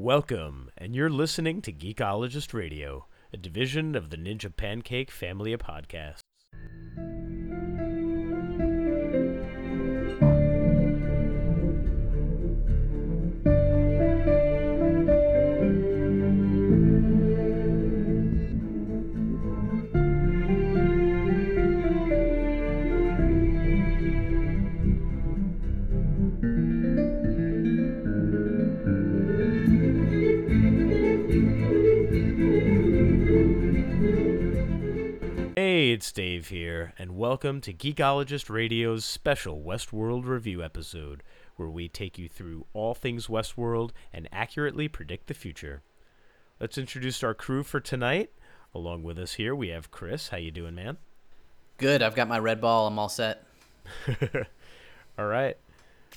Welcome, and you're listening to Geekologist Radio, a division of the Ninja Pancake family of podcasts. It's Dave here, and welcome to Geekologist Radio's special Westworld review episode, where we take you through all things Westworld and accurately predict the future. Let's introduce our crew for tonight. Along with us here, we have Chris. How you doing, man? Good. I've got my red ball. I'm all set. All right.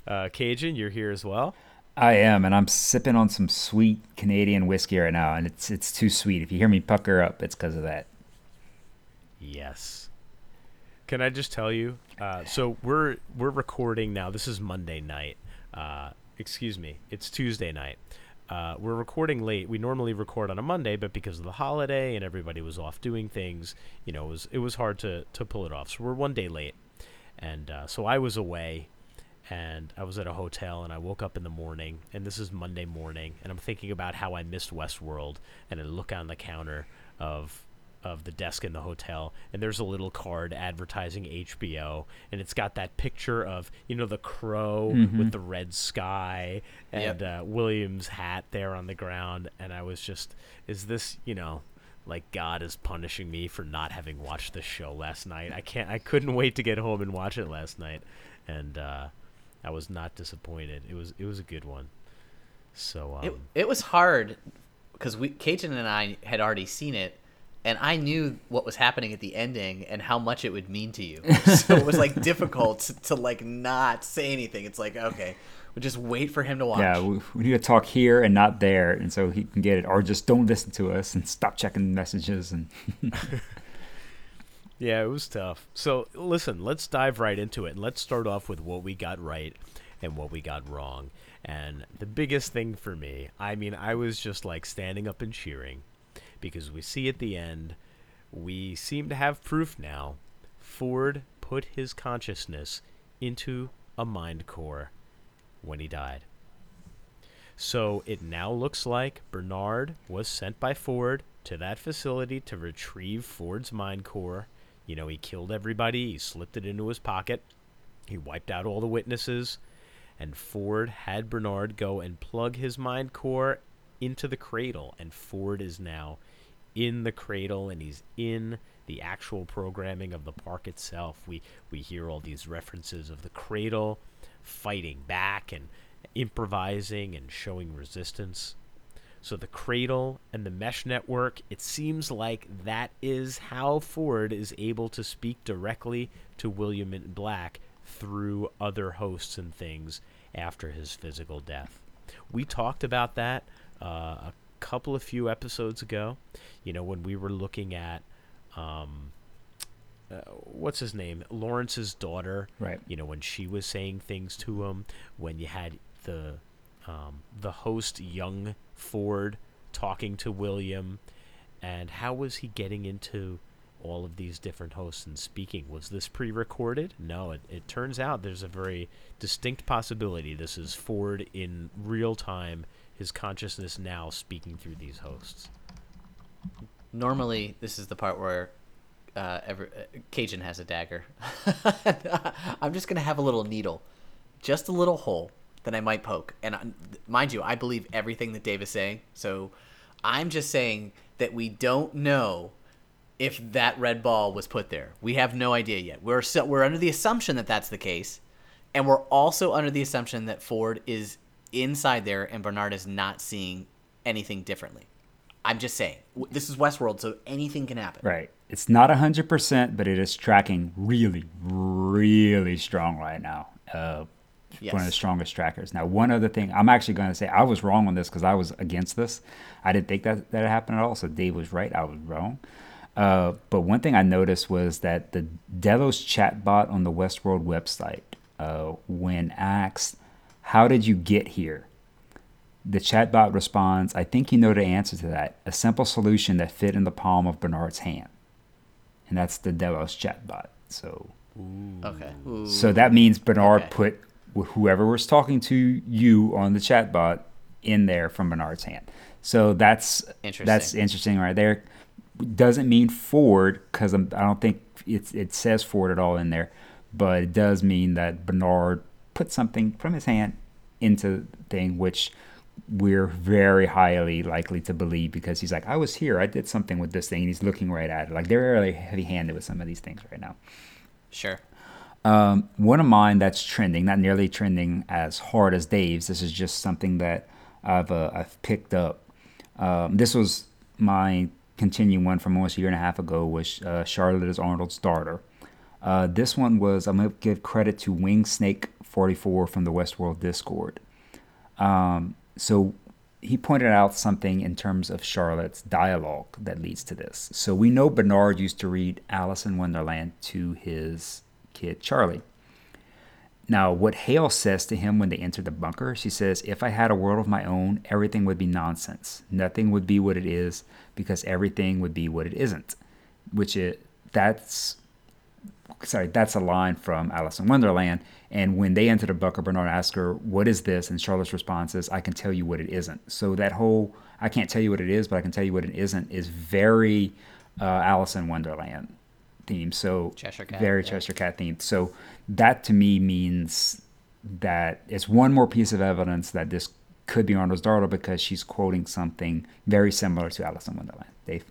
Uh, Cajun, you're here as well. I am, and I'm sipping on some sweet Canadian whiskey right now, and it's it's too sweet. If you hear me pucker up, it's because of that. Yes. Can I just tell you? Uh, so we're we're recording now. This is Monday night. Uh, excuse me. It's Tuesday night. Uh, we're recording late. We normally record on a Monday, but because of the holiday and everybody was off doing things, you know, it was it was hard to to pull it off. So we're one day late, and uh, so I was away, and I was at a hotel, and I woke up in the morning, and this is Monday morning, and I'm thinking about how I missed Westworld, and I look on the counter of of the desk in the hotel and there's a little card advertising HBO and it's got that picture of you know the crow with the red sky and uh, William's hat there on the ground and I was just is this you know like God is punishing me for not having watched the show last night? I can't I couldn't wait to get home and watch it last night and uh, I was not disappointed. It was it was a good one. So um, It, it was hard because we Cajun and I had already seen it, and I knew what was happening at the ending and how much it would mean to you. so it was like difficult to, to like not say anything. It's like okay, we'll just wait for him to watch. Yeah, we, we need to talk here and not there, and so he can get it, or just don't listen to us and stop checking messages. And Yeah, it was tough. So, listen, let's dive right into it and let's start off with what we got right and what we got wrong. And the biggest thing for me, I mean, I was just like standing up and cheering because we see at the end, we seem to have proof now. Ford put his consciousness into a mind core when he died. So it now looks like Bernard was sent by Ford to that facility to retrieve Ford's mind core. You know, he killed everybody, he slipped it into his pocket, he wiped out all the witnesses, and Ford had Bernard go and plug his mind core into the cradle. And Ford is now in the cradle and he's in the actual programming of the park itself. We we hear all these references of the cradle fighting back and improvising and showing resistance. So the cradle and the mesh network, it seems like that is how Ford is able to speak directly to William in Black through other hosts and things after his physical death. We talked about that uh, a couple of few episodes ago. You know, when we were looking at um, uh, what's his name, Lawrence's daughter. Right. You know, when she was saying things to him, when you had the um, the host young Ford talking to William, and how was he getting into all of these different hosts and speaking? Was this pre-recorded? No, it, it turns out there's a very distinct possibility. This is Ford in real time, his consciousness now speaking through these hosts. Normally, this is the part where uh, every, uh, Cajun has a dagger. I'm just gonna have a little needle, just a little hole that I might poke. And I, mind you, I believe everything that Dave is saying. So I'm just saying that we don't know if that red ball was put there. We have no idea yet. We're so, we're under the assumption that that's the case, and we're also under the assumption that Ford is inside there and Bernard is not seeing anything differently. I'm just saying this is Westworld, so anything can happen. right, it's not hundred percent, but it is tracking really, really strong right now. Uh, One of the strongest trackers. Now, one other thing, I'm actually going to say I was wrong on this because I was against this. I didn't think that that happened at all. So Dave was right. I was wrong. Uh, but one thing I noticed was that the Delos chatbot on the Westworld website, uh, when asked, "How did you get here?" The chatbot responds, I think you know the answer to that. A simple solution that fit in the palm of Bernard's hand. And that's the Delos chatbot. So Okay. so that means Bernard Okay. put whoever was talking to you on the chatbot in there from Bernard's hand. So that's Interesting. that's interesting right there. Doesn't mean Ford because I don't think it's it says Ford at all in there, but it does mean that Bernard put something from his hand into thing, which we're very highly likely to believe because he's like, I was here, I did something with this thing, and he's looking right at it. Like they're really heavy handed with some of these things right now. Sure. Um, one of mine that's trending, not nearly trending as hard as Dave's. This is just something that I've uh, I've picked up. Um, this was my continuing one from almost a year and a half ago. Was uh, Charlotte is Arnold's daughter. Uh, this one was I'm gonna give credit to Wing Snake 44 from the Westworld Discord. Um, so he pointed out something in terms of Charlotte's dialogue that leads to this. So we know Bernard used to read Alice in Wonderland to his kid Charlie. Now, what Hale says to him when they enter the bunker, she says, If I had a world of my own, everything would be nonsense. Nothing would be what it is because everything would be what it isn't. Which it that's sorry, that's a line from Alice in Wonderland. And when they enter the bunker, Bernard asks her, What is this? And Charlotte's response is, I can tell you what it isn't. So that whole I can't tell you what it is, but I can tell you what it isn't is very uh, Alice in Wonderland theme. So Cheshire Cat, very yeah. Cheshire Cat themed. So that to me means that it's one more piece of evidence that this could be Arnold's daughter because she's quoting something very similar to Alice in Wonderland. Dave.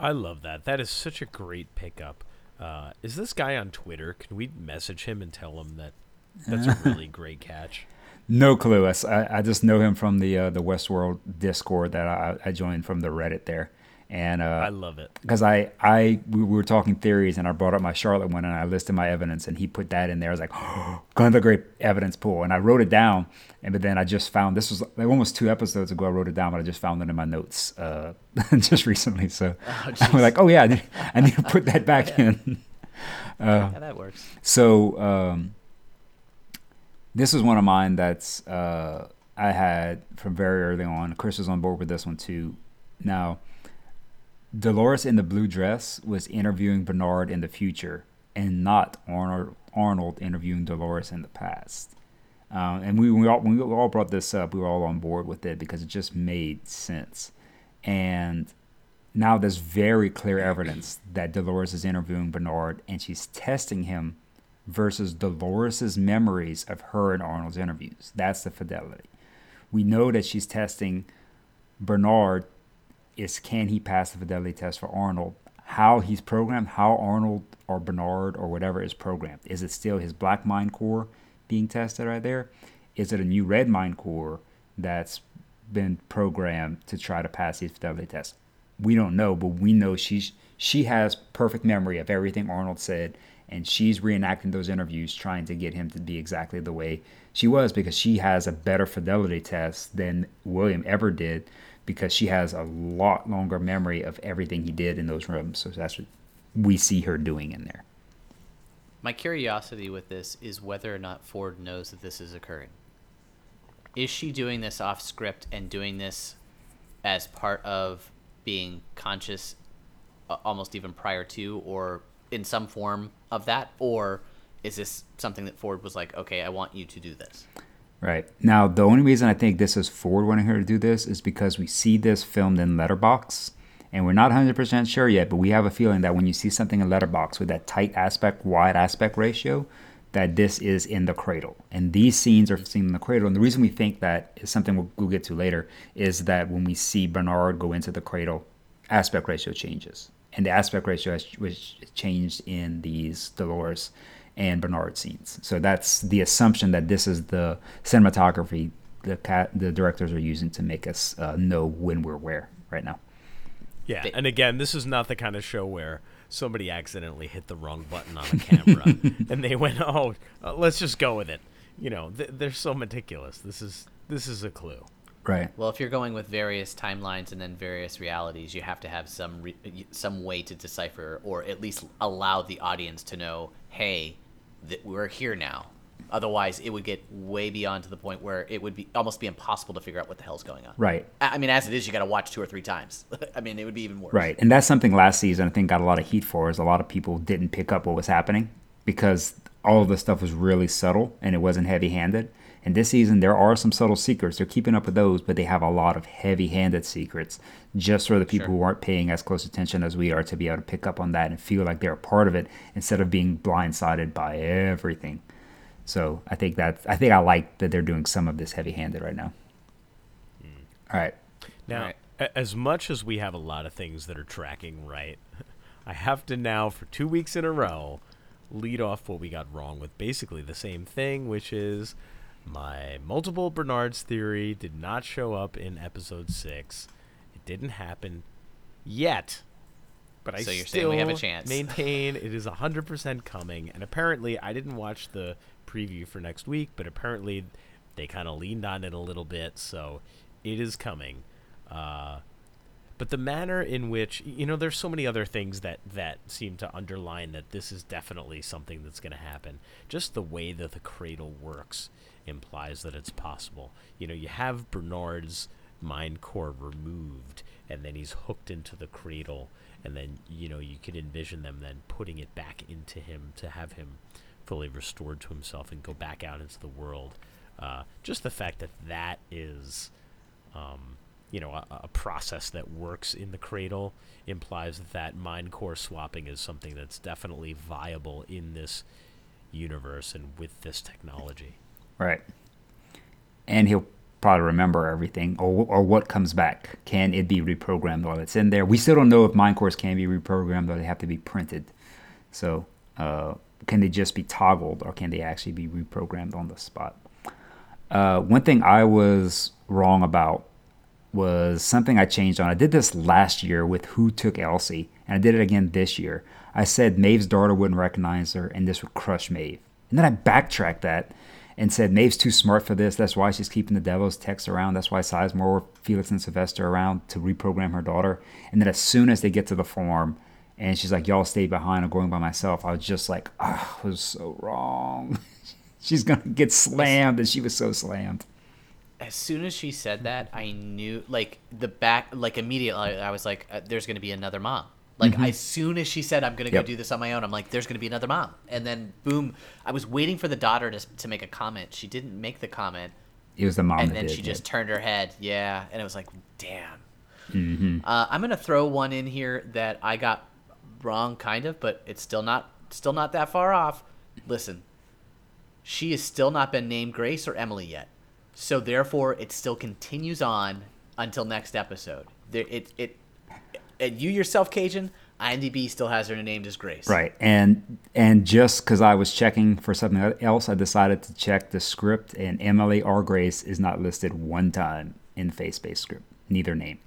I love that. That is such a great pickup. Uh, is this guy on Twitter? Can we message him and tell him that that's a really great catch? No clue. I, I just know him from the uh, the Westworld Discord that I, I joined from the Reddit there, and I uh, love it. because I I we were talking theories and I brought up my Charlotte one and I listed my evidence and he put that in there. I was like, oh, another great evidence pool, and I wrote it down. And but then I just found this was like almost two episodes ago. I wrote it down, but I just found it in my notes uh, just recently. So I was like, oh yeah, I need, I need to put that back in. yeah, that works. So um, this is one of mine that's uh, I had from very early on. Chris was on board with this one too. Now, Dolores in the blue dress was interviewing Bernard in the future, and not Arnold Arnold interviewing Dolores in the past. Um, and we, we all we all brought this up, we were all on board with it because it just made sense. And now there's very clear evidence that Dolores is interviewing Bernard and she's testing him versus Dolores's memories of her and Arnold's interviews. That's the fidelity. We know that she's testing Bernard is can he pass the fidelity test for Arnold? How he's programmed, how Arnold or Bernard or whatever is programmed. Is it still his black mind core being tested right there? Is it a new red mind core that's been programmed to try to pass these fidelity tests? We don't know, but we know she's she has perfect memory of everything Arnold said, and she's reenacting those interviews, trying to get him to be exactly the way she was because she has a better fidelity test than William ever did because she has a lot longer memory of everything he did in those rooms. So that's what we see her doing in there. My curiosity with this is whether or not Ford knows that this is occurring. Is she doing this off script and doing this as part of being conscious, uh, almost even prior to, or in some form of that? Or is this something that Ford was like, okay, I want you to do this? Right. Now, the only reason I think this is Ford wanting her to do this is because we see this filmed in Letterbox, and we're not 100% sure yet, but we have a feeling that when you see something in Letterbox with that tight aspect, wide aspect ratio, that this is in the cradle. And these scenes are seen in the cradle. And the reason we think that is something we'll, we'll get to later is that when we see Bernard go into the cradle, aspect ratio changes. And the aspect ratio has was changed in these Dolores and Bernard scenes. So that's the assumption that this is the cinematography the cat the directors are using to make us uh, know when we're where right now. Yeah, and again, this is not the kind of show where somebody accidentally hit the wrong button on a camera and they went, "Oh, uh, let's just go with it." You know, th- they're so meticulous. This is this is a clue. Right. Well, if you're going with various timelines and then various realities, you have to have some re- some way to decipher, or at least allow the audience to know, hey, that we're here now. Otherwise, it would get way beyond to the point where it would be almost be impossible to figure out what the hell's going on. Right. I mean, as it is, you got to watch two or three times. I mean, it would be even worse. Right. And that's something last season I think got a lot of heat for is a lot of people didn't pick up what was happening because all of the stuff was really subtle and it wasn't heavy handed. And this season there are some subtle secrets. They're keeping up with those, but they have a lot of heavy handed secrets just for the people Sure. who aren't paying as close attention as we are to be able to pick up on that and feel like they're a part of it instead of being blindsided by everything. So I think that I think I like that they're doing some of this heavy handed hmm. right now. All right. Now, Right. a- as much as we have a lot of things that are tracking right, I have to now, for two weeks in a row, lead off what we got wrong with basically the same thing, which is my multiple Bernard's theory did not show up in episode six. It didn't happen yet. But I So you're still saying we have a chance. maintain it is 100% coming. And apparently, I didn't watch the preview for next week, but apparently they kind of leaned on it a little bit. So it is coming. Uh, but the manner in which you know there's so many other things that that seem to underline that this is definitely something that's going to happen just the way that the cradle works implies that it's possible you know you have bernard's mind core removed and then he's hooked into the cradle and then you know you could envision them then putting it back into him to have him fully restored to himself and go back out into the world uh, just the fact that that is um, you know, a, a process that works in the cradle implies that that mind core swapping is something that's definitely viable in this universe and with this technology. Right. And he'll probably remember everything or, or what comes back. Can it be reprogrammed while it's in there? We still don't know if mind cores can be reprogrammed or they have to be printed. So, uh, can they just be toggled or can they actually be reprogrammed on the spot? Uh, one thing I was wrong about was something I changed on. I did this last year with Who Took Elsie, and I did it again this year. I said Maeve's daughter wouldn't recognize her, and this would crush Maeve. And then I backtracked that and said Maeve's too smart for this. That's why she's keeping the Delos techs around. That's why Sizemore, Felix, and Sylvester around to reprogram her daughter. And then as soon as they get to the farm, and she's like, "Y'all stay behind. I'm going by myself." I was just like, "Ah, I was so wrong." she's gonna get slammed, and she was so slammed. As soon as she said that, I knew like the back like immediately I was like, uh, "There's gonna be another mom." Like as soon as she said, "I'm gonna Mm-hmm. Yep. go do this on my own," I'm like, "There's gonna be another mom." And then boom, I was waiting for the daughter to to make a comment. She didn't make the comment, It was the mom and then did, she yeah. just turned her head. Yeah, and it was like, damn. Mm-hmm. Uh, I'm gonna throw one in here that I got wrong, kind of, but it's still not still not that far off. Listen, she has still not been named Grace or Emily yet, so therefore it still continues on until next episode. There, it it, and you yourself, Cajun, IMDb still has her named as Grace. Right, and and just because I was checking for something else, I decided to check the script, and Emily or Grace is not listed one time in Phase Space script. Neither name.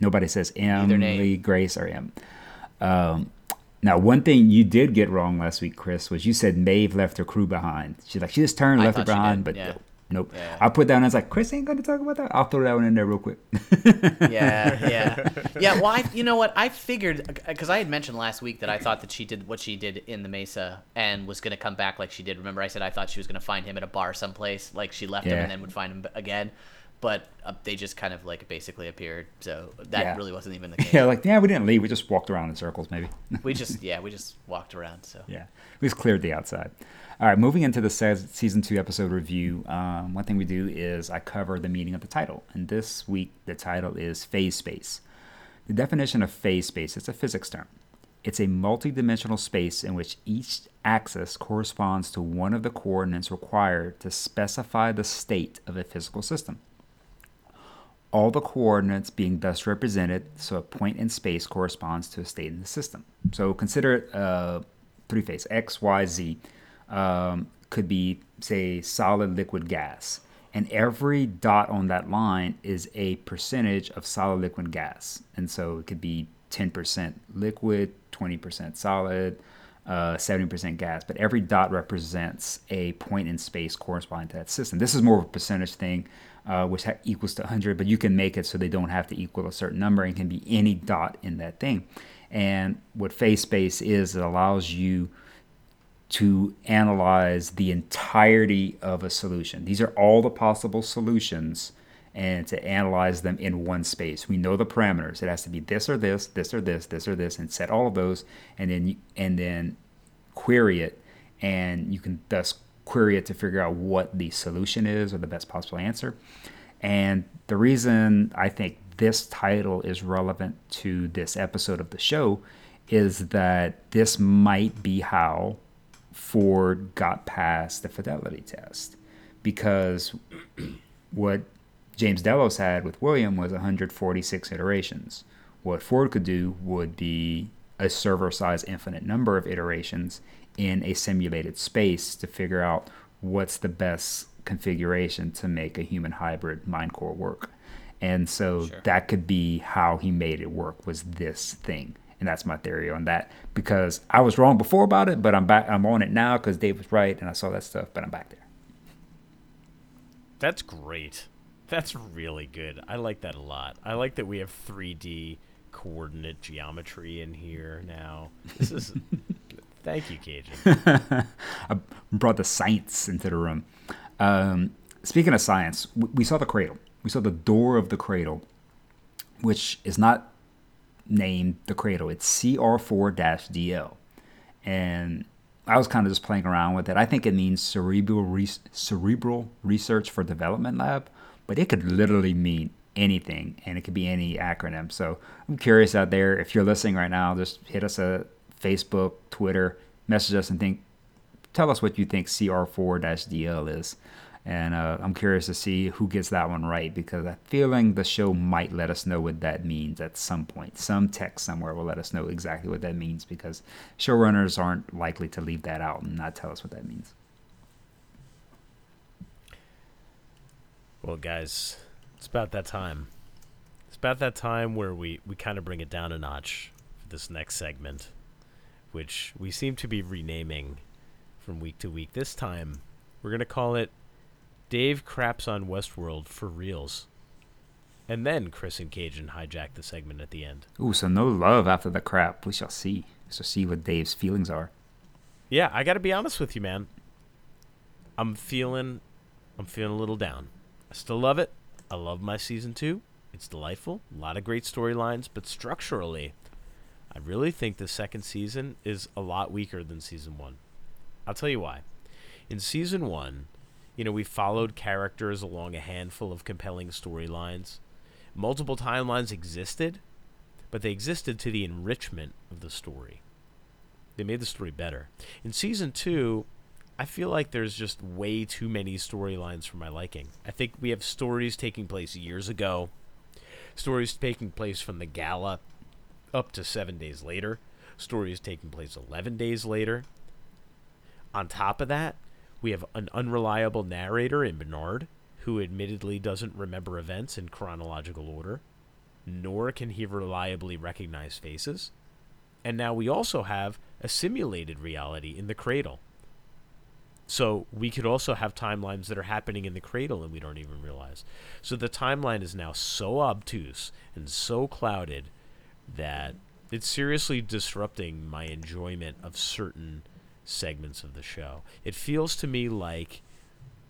Nobody says. Emily, Grace, or M. Um, now, one thing you did get wrong last week, Chris, was you said Maeve left her crew behind. She's like, she just turned, I left her behind, did, but yeah. Nope. Yeah. I put that and I was like, Chris ain't going to talk about that. I'll throw that one in there real quick. yeah, yeah, yeah. Well, I, you know what? I figured uh, because I had mentioned last week that I thought that she did what she did in the Mesa and was going to come back like she did. Remember, I said I thought she was going to find him at a bar someplace, like she left him and then would find him again. But uh, they just kind of like basically appeared, so that Yeah. really wasn't even the case. yeah, like, yeah, we didn't leave. We just walked around in circles, maybe. we just, yeah, we just walked around. So Yeah, we just cleared the outside. All right, moving into the season two episode review. Um, one thing we do is I cover the meaning of the title, and this week the title is phase space. The definition of phase space is a physics term. It's a multidimensional space in which each axis corresponds to one of the coordinates required to specify the state of a physical system all the coordinates being thus represented, so a point in space corresponds to a state in the system. So consider it uh, three phase X, Y, Z. Um, could be, say, solid, liquid, gas. And every dot on that line is a percentage of solid, liquid, gas. And so it could be 10% liquid, 20% solid, uh, 70% gas, but every dot represents a point in space corresponding to that system. This is more of a percentage thing, uh, which ha- equals to 100, but you can make it so they don't have to equal a certain number and can be any dot in that thing. And what phase space is, it allows you to analyze the entirety of a solution. These are all the possible solutions and to analyze them in one space. We know the parameters. It has to be this or this, this or this, this or this, and set all of those, and then and then query it, and you can thus query it to figure out what the solution is or the best possible answer. And the reason I think this title is relevant to this episode of the show is that this might be how Ford got past the fidelity test because what James Delos had with William was 146 iterations. What Ford could do would be a server size infinite number of iterations in a simulated space to figure out what's the best configuration to make a human hybrid mind core work. And so sure. that could be how he made it work was this thing. And that's my theory on that because I was wrong before about it, but I'm back I'm on it now because Dave was right and I saw that stuff, but I'm back there. That's great. That's really good. I like that a lot. I like that we have 3D coordinate geometry in here now. This is thank you, Cajun. I brought the science into the room. Um, speaking of science, we saw the cradle. We saw the door of the cradle, which is not named the cradle. It's CR4-DL, and I was kind of just playing around with it. I think it means cerebral re- cerebral research for development lab, but it could literally mean anything, and it could be any acronym. So I'm curious out there if you're listening right now, just hit us a Facebook, Twitter, message us, and think, tell us what you think CR4-DL is. And uh, I'm curious to see who gets that one right because I'm feeling the show might let us know what that means at some point. Some text somewhere will let us know exactly what that means because showrunners aren't likely to leave that out and not tell us what that means. Well, guys, it's about that time. It's about that time where we, we kind of bring it down a notch for this next segment, which we seem to be renaming from week to week. This time, we're going to call it Dave craps on Westworld for reals. And then Chris and Cajun hijack the segment at the end. Ooh, so no love after the crap. We shall see. We shall see what Dave's feelings are. Yeah, I got to be honest with you, man. I'm feeling, I'm feeling a little down. I still love it. I love my season two. It's delightful. A lot of great storylines, but structurally, I really think the second season is a lot weaker than season one. I'll tell you why. In season one, you know, we followed characters along a handful of compelling storylines. Multiple timelines existed, but they existed to the enrichment of the story. They made the story better. In season two, I feel like there's just way too many storylines for my liking. I think we have stories taking place years ago, stories taking place from the gala up to seven days later, stories taking place 11 days later. On top of that, we have an unreliable narrator in Bernard, who admittedly doesn't remember events in chronological order, nor can he reliably recognize faces. And now we also have a simulated reality in the cradle. So we could also have timelines that are happening in the cradle and we don't even realize. So the timeline is now so obtuse and so clouded that it's seriously disrupting my enjoyment of certain segments of the show. It feels to me like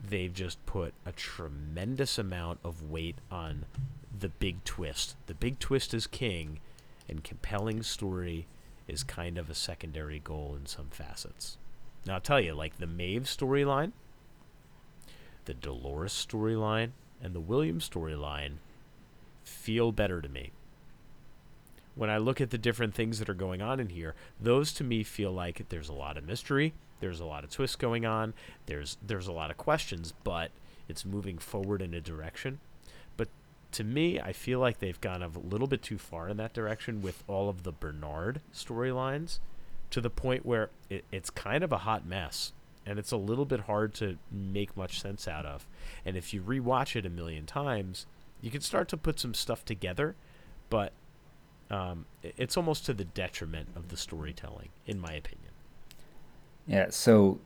they've just put a tremendous amount of weight on the big twist. The big twist is king, and compelling story is kind of a secondary goal in some facets. Now, I'll tell you, like the Maeve storyline, the Dolores storyline, and the William storyline feel better to me when I look at the different things that are going on in here, those to me feel like there's a lot of mystery, there's a lot of twists going on, there's there's a lot of questions, but it's moving forward in a direction. But to me, I feel like they've gone a little bit too far in that direction with all of the Bernard storylines to the point where it, it's kind of a hot mess and it's a little bit hard to make much sense out of. And if you rewatch it a million times, you can start to put some stuff together, but um, it's almost to the detriment of the storytelling, in my opinion. Yeah. So,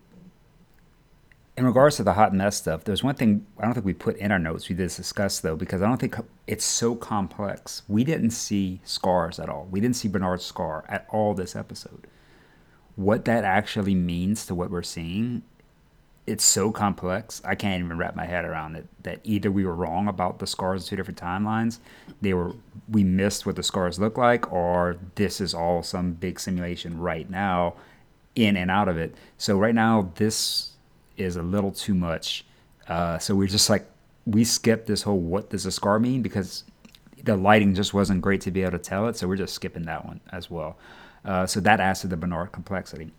in regards to the hot mess stuff, there's one thing I don't think we put in our notes. We did discuss though, because I don't think it's so complex. We didn't see scars at all. We didn't see Bernard's scar at all this episode. what that actually means to what we're seeing, it's so complex. I can't even wrap my head around it. That either we were wrong about the scars in two different timelines, they were we missed what the scars look like, or this is all some big simulation right now, in and out of it. So right now, this is a little too much. Uh, so we're just like we skipped this whole what does a scar mean because the lighting just wasn't great to be able to tell it. So we're just skipping that one as well. Uh, so that adds to the Bernard complexity.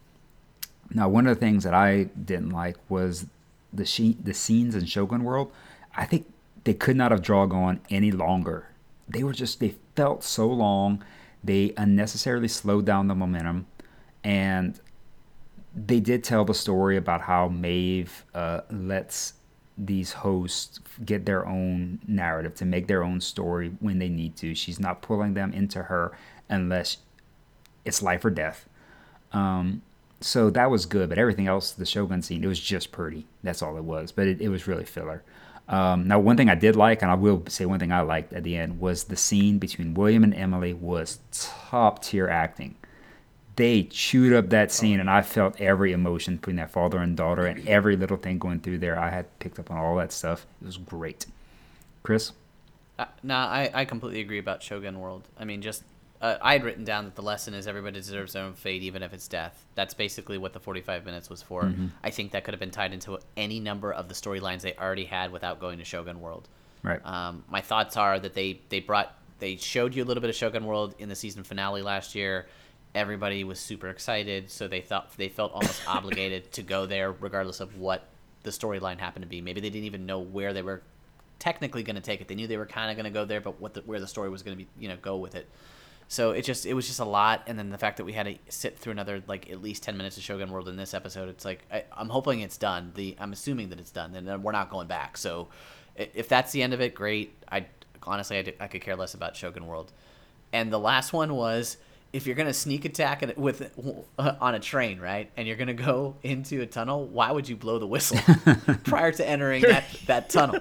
Now, one of the things that I didn't like was the she- the scenes in Shogun World. I think they could not have dragged on any longer. They were just they felt so long. They unnecessarily slowed down the momentum, and they did tell the story about how Maeve uh, lets these hosts get their own narrative to make their own story when they need to. She's not pulling them into her unless it's life or death. Um, so that was good, but everything else, the Shogun scene, it was just pretty. That's all it was, but it, it was really filler. Um, now, one thing I did like, and I will say one thing I liked at the end, was the scene between William and Emily was top tier acting. They chewed up that scene, and I felt every emotion between that father and daughter, and every little thing going through there. I had picked up on all that stuff. It was great. Chris? Uh, no, I, I completely agree about Shogun World. I mean, just uh, I had written down that the lesson is everybody deserves their own fate, even if it's death. That's basically what the 45 minutes was for. Mm-hmm. I think that could have been tied into any number of the storylines they already had without going to Shogun World. Right. Um, my thoughts are that they they brought they showed you a little bit of Shogun World in the season finale last year. Everybody was super excited, so they thought they felt almost obligated to go there, regardless of what the storyline happened to be. Maybe they didn't even know where they were technically going to take it. They knew they were kind of going to go there, but what the, where the story was going to be, you know, go with it. So it just it was just a lot, and then the fact that we had to sit through another like at least ten minutes of Shogun World in this episode, it's like I, I'm hoping it's done. The I'm assuming that it's done, and then we're not going back. So if that's the end of it, great. I honestly I I could care less about Shogun World. And the last one was if you're gonna sneak attack it with uh, on a train, right, and you're gonna go into a tunnel, why would you blow the whistle prior to entering that that tunnel?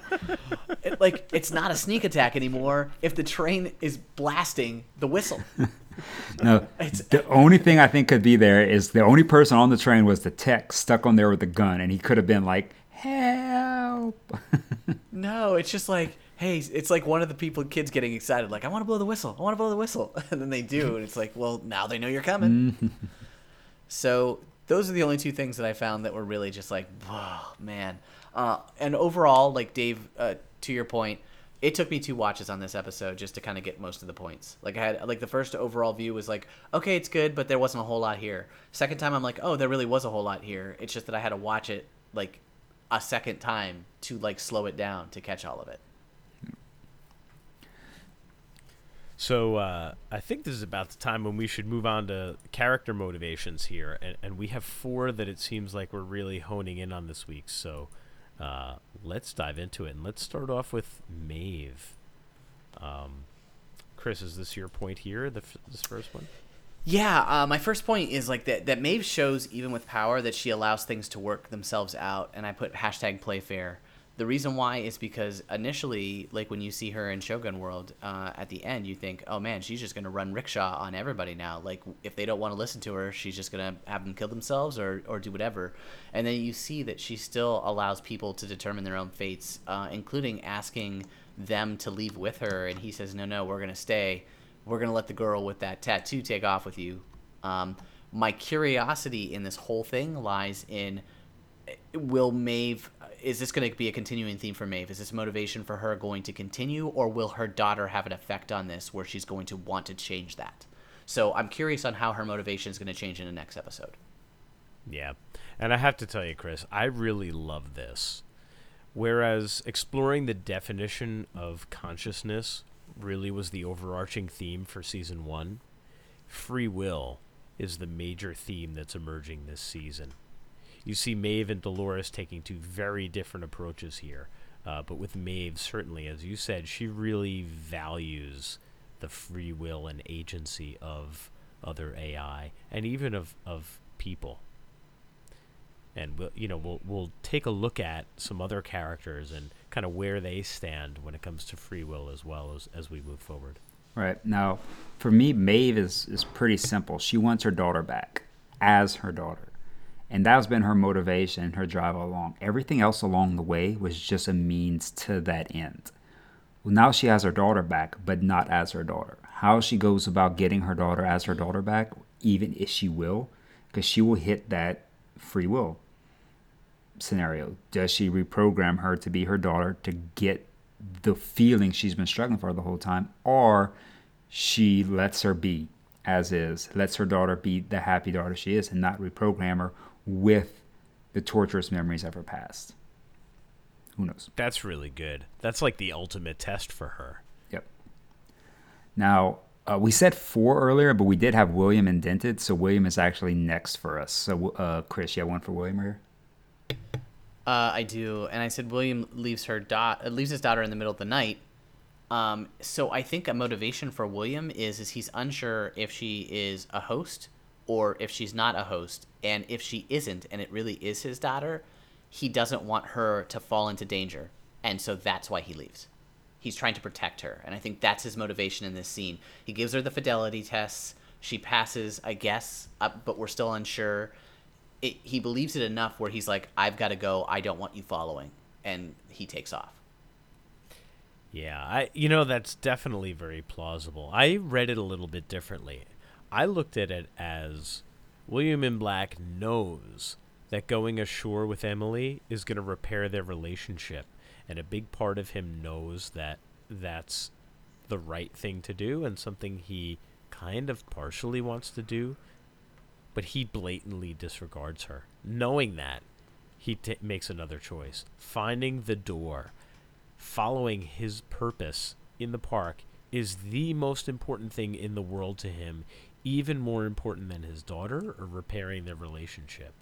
It, like it's not a sneak attack anymore if the train is blasting the whistle. No, It's- the only thing I think could be there is the only person on the train was the tech stuck on there with the gun, and he could have been like, "Help!" No, it's just like, hey, it's like one of the people, kids getting excited, like, I want to blow the whistle. I want to blow the whistle. And then they do. And it's like, well, now they know you're coming. so those are the only two things that I found that were really just like, oh, man. Uh, and overall, like Dave, uh, to your point, it took me two watches on this episode just to kind of get most of the points. Like I had, like the first overall view was like, okay, it's good, but there wasn't a whole lot here. Second time, I'm like, oh, there really was a whole lot here. It's just that I had to watch it like a second time to like slow it down to catch all of it. So uh, I think this is about the time when we should move on to character motivations here, and, and we have four that it seems like we're really honing in on this week. So uh, let's dive into it, and let's start off with Maeve. Um, Chris, is this your point here? The f- this first one. Yeah, uh, my first point is like that that Maeve shows even with power that she allows things to work themselves out, and I put hashtag play fair. The reason why is because initially, like when you see her in Shogun World, uh, at the end, you think, oh man, she's just gonna run rickshaw on everybody now. Like if they don't want to listen to her, she's just gonna have them kill themselves or or do whatever. And then you see that she still allows people to determine their own fates, uh, including asking them to leave with her, and he says, no, no, we're gonna stay we're gonna let the girl with that tattoo take off with you. Um, my curiosity in this whole thing lies in will Maeve is this going to be a continuing theme for Maeve? Is this motivation for her going to continue, or will her daughter have an effect on this where she's going to want to change that? So I'm curious on how her motivation is going to change in the next episode. Yeah. And I have to tell you, Chris, I really love this. Whereas exploring the definition of consciousness really was the overarching theme for season one, free will is the major theme that's emerging this season. You see Maeve and Dolores taking two very different approaches here. Uh, but with Maeve, certainly, as you said, she really values the free will and agency of other AI and even of, of people and we'll you know we'll we'll take a look at some other characters and kind of where they stand when it comes to free will as well as as we move forward. Right now, for me, Maeve is is pretty simple. She wants her daughter back. as her daughter. And that's been her motivation, her drive along. Everything else along the way was just a means to that end. Well, now she has her daughter back, but not as her daughter. How she goes about getting her daughter as her daughter back, even if she will, because she will hit that free will scenario. Does she reprogram her to be her daughter to get the feeling she's been struggling for the whole time, or she lets her be as is, lets her daughter be the happy daughter she is, and not reprogram her with the torturous memories of her past? Who knows? That's really good. That's like the ultimate test for her. Yep. Now, uh, we said four earlier, but we did have William indented, so William is actually next for us. So, uh, Chris, you have one for William here? Uh, I do, and I said William leaves her dot uh, leaves his daughter in the middle of the night. Um, so I think a motivation for William is is he's unsure if she is a host or if she's not a host, and if she isn't, and it really is his daughter, he doesn't want her to fall into danger, and so that's why he leaves. He's trying to protect her, and I think that's his motivation in this scene. He gives her the fidelity tests. She passes, I guess, but we're still unsure it, he believes it enough where he's like, I've got to go. I don't want you following. And he takes off. Yeah, I you know that's definitely very plausible. I read it a little bit differently. I looked at it as William in Black knows that going ashore with Emily is going to repair their relationship, and a big part of him knows that that's the right thing to do and something he kind of partially wants to do but he blatantly disregards her. Knowing that, he t- makes another choice. Finding the door, following his purpose in the park is the most important thing in the world to him, even more important than his daughter or repairing their relationship.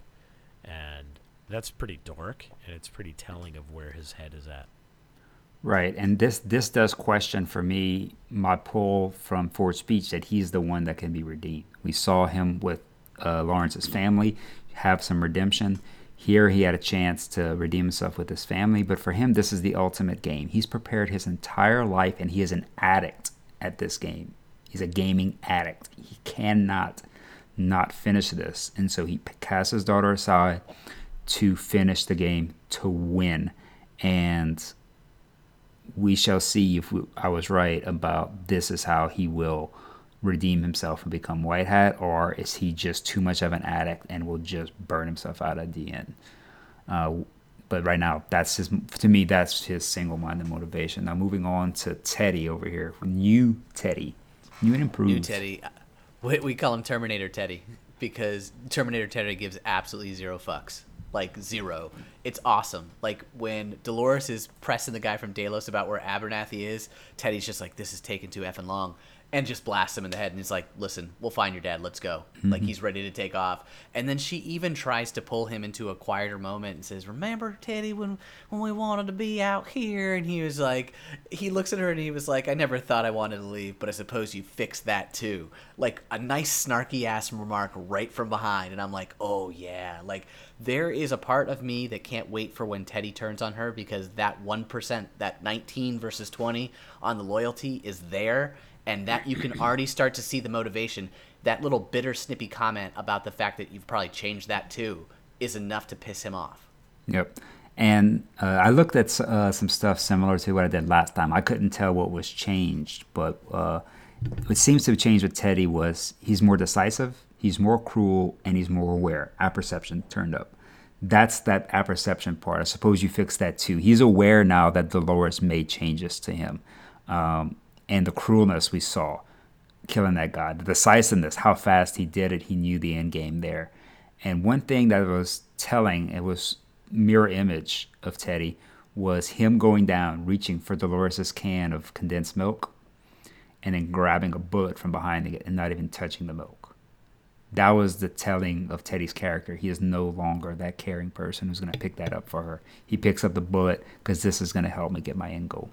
And that's pretty dark and it's pretty telling of where his head is at. Right, and this this does question for me my pull from Ford's speech that he's the one that can be redeemed. We saw him with uh, Lawrence's family have some redemption. Here he had a chance to redeem himself with his family, but for him, this is the ultimate game. He's prepared his entire life, and he is an addict at this game. He's a gaming addict. He cannot not finish this, and so he casts his daughter aside to finish the game to win. And we shall see if we, I was right about this is how he will redeem himself and become white hat, or is he just too much of an addict and will just burn himself out at the end? Uh, but right now, that's his. To me, that's his single-minded motivation. Now, moving on to Teddy over here, new Teddy, new and improved. New Teddy, we, we call him Terminator Teddy because Terminator Teddy gives absolutely zero fucks like zero. It's awesome. Like when Dolores is pressing the guy from Delos about where Abernathy is, Teddy's just like, "This is taking too effing long." And just blasts him in the head and he's like listen we'll find your dad. Let's go. Mm-hmm. like he's ready to take off. And then she even tries to pull him into a quieter moment and says remember teddy when when we wanted to be out here? And he was like he looks at her and he was like i never thought i wanted to leave but i suppose you fixed that too. Like a nice snarky ass remark right from behind. And i'm like oh yeah. Like there is a part of me that can't wait for when teddy turns on her because that 1% that 19 versus 20 on the loyalty is there and that you can already start to see the motivation. That little bitter, snippy comment about the fact that you've probably changed that too is enough to piss him off. Yep. And uh, I looked at uh, some stuff similar to what I did last time. I couldn't tell what was changed, but uh, what seems to have changed with Teddy was he's more decisive, he's more cruel, and he's more aware. Apperception turned up. That's that apperception part. I suppose you fix that too. He's aware now that Dolores made changes to him. Um, and the cruelness we saw killing that guy, the decisiveness, how fast he did it. He knew the end game there. And one thing that was telling, it was mirror image of Teddy, was him going down, reaching for Dolores's can of condensed milk, and then grabbing a bullet from behind it and not even touching the milk. That was the telling of Teddy's character. He is no longer that caring person who's going to pick that up for her. He picks up the bullet because this is going to help me get my end goal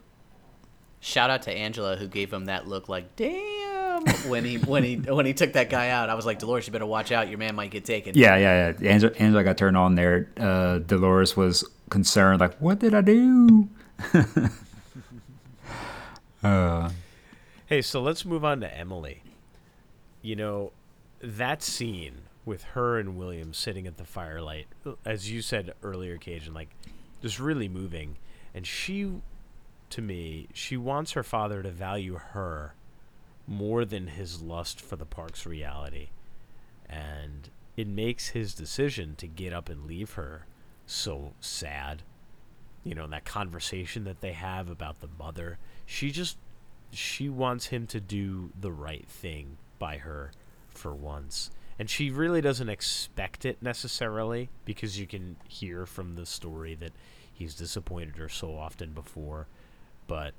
shout out to Angela who gave him that look like damn when he when he when he took that guy out. I was like Dolores, you better watch out. Your man might get taken. Yeah, yeah, yeah. Angela, Angela got turned on there. Uh, Dolores was concerned, like, what did I do? uh. Hey, so let's move on to Emily. You know, that scene with her and William sitting at the firelight, as you said earlier, Cajun, like just really moving. And she, to me, she wants her father to value her more than his lust for the park's reality. And it makes his decision to get up and leave her so sad. You know, that conversation that they have about the mother. She just she wants him to do the right thing by her for once. And she really doesn't expect it necessarily because you can hear from the story that he's disappointed her so often before. But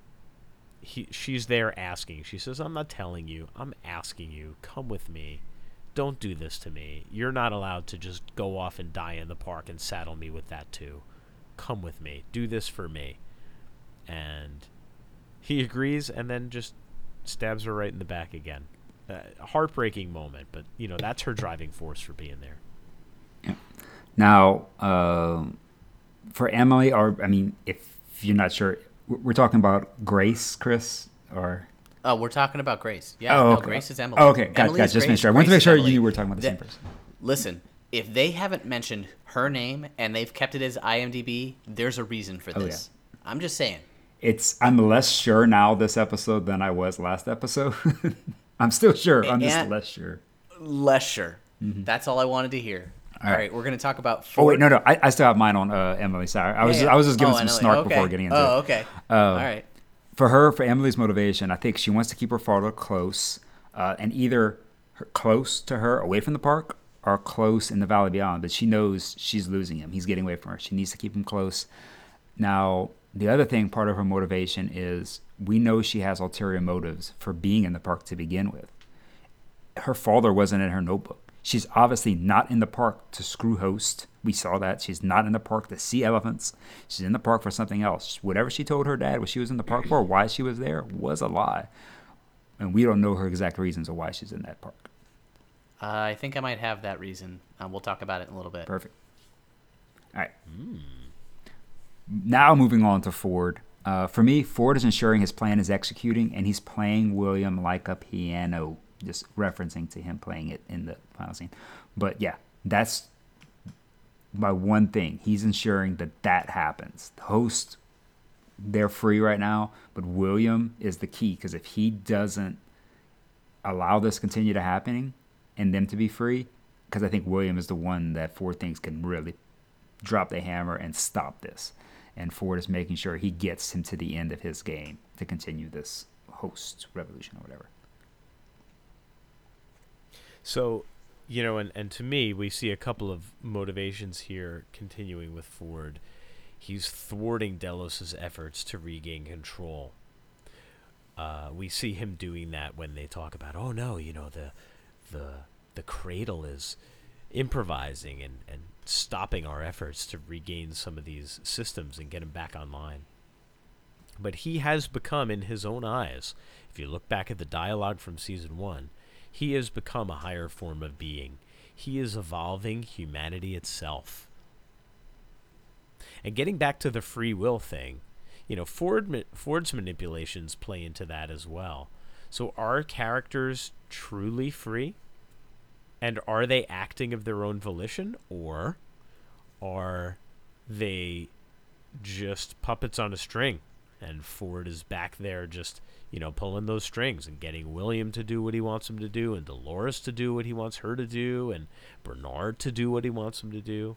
he she's there asking. She says, "I'm not telling you. I'm asking you. Come with me. Don't do this to me. You're not allowed to just go off and die in the park and saddle me with that too. Come with me. Do this for me." And he agrees and then just stabs her right in the back again. Uh, heartbreaking moment, but you know that's her driving force for being there. Yeah. Now, uh, for Emily, or I mean, if you're not sure, we're talking about Grace, Chris, or Oh, we're talking about Grace. Yeah, Oh, no. Grace is Emily. Oh, okay, got- got- is just make sure. I wanted to make sure you were talking about the same person. Listen, if they haven't mentioned her name and they've kept it as IMDb, there's a reason for Oh, this. I'm just saying. It's I'm less sure now this episode than I was last episode. I'm still sure. I'm just less sure. Less sure. Mm-hmm. That's all I wanted to hear. All all right. we're gonna talk about. Oh wait, no, no, I, I still have mine on uh, Emily. Sorry, I was yeah. I was just giving Oh, some Emily, snark okay. before getting into Oh, it. okay. Uh, all right. for her, for Emily's motivation, I think she wants to keep her father close, uh, and either close to her, away from the park, or close in the Valley Beyond. But she knows she's losing him. He's getting away from her. She needs to keep him close. Now, the other thing, part of her motivation is we know she has ulterior motives for being in the park to begin with. Her father wasn't in her notebook. She's obviously not in the park to screw host. We saw that. She's not in the park to see elephants. She's in the park for something else. Whatever she told her dad what she was in the park for, why she was there, was a lie. And we don't know her exact reasons of why she's in that park. Uh, I think I might have that reason. Um, we'll talk about it in a little bit. Perfect. All right. Now moving on to Ford. Uh, for me, Ford is ensuring his plan is executing, and he's playing William like a piano, just referencing to him playing it in the final scene. But yeah, that's my one thing. He's ensuring that that happens. The host, they're free right now, but William is the key because if he doesn't allow this continue to happening and them to be free, because I think William is the one that Ford thinks can really drop the hammer and stop this. And Ford is making sure he gets him to the end of his game to continue this host revolution or whatever. So, you know, and, and to me, we see a couple of motivations here continuing with Ford. He's thwarting Delos's efforts to regain control. Uh, we see him doing that when they talk about, oh no, you know, the the the cradle is improvising and, and stopping our efforts to regain some of these systems and get them back online. But he has become, in his own eyes, if you look back at the dialogue from season one, he has become a higher form of being. He is evolving humanity itself. And getting back to the free will thing, you know, Ford Ford's manipulations play into that as well. So are characters truly free? And are they acting of their own volition or are they just puppets on a string? And Ford is back there just, you know, pulling those strings and getting William to do what he wants him to do and Dolores to do what he wants her to do and Bernard to do what he wants him to do.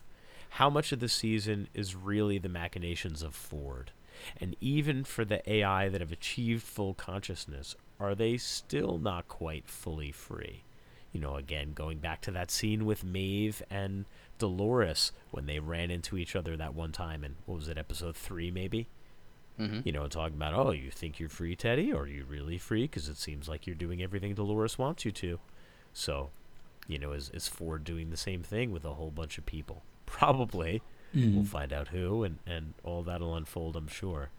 How much of the season is really the machinations of Ford? And even for the AI that have achieved full consciousness, are they still not quite fully free? You know, again, going back to that scene with Maeve and Dolores when they ran into each other that one time in, what was it, episode three, maybe? Mm-hmm. You know, talking about, oh, you think you're free, Teddy? Or are you really free? Because it seems like you're doing everything Dolores wants you to. So, you know, is, is Ford doing the same thing with a whole bunch of people? Probably. We'll find out who, and, and all that'll unfold, I'm sure.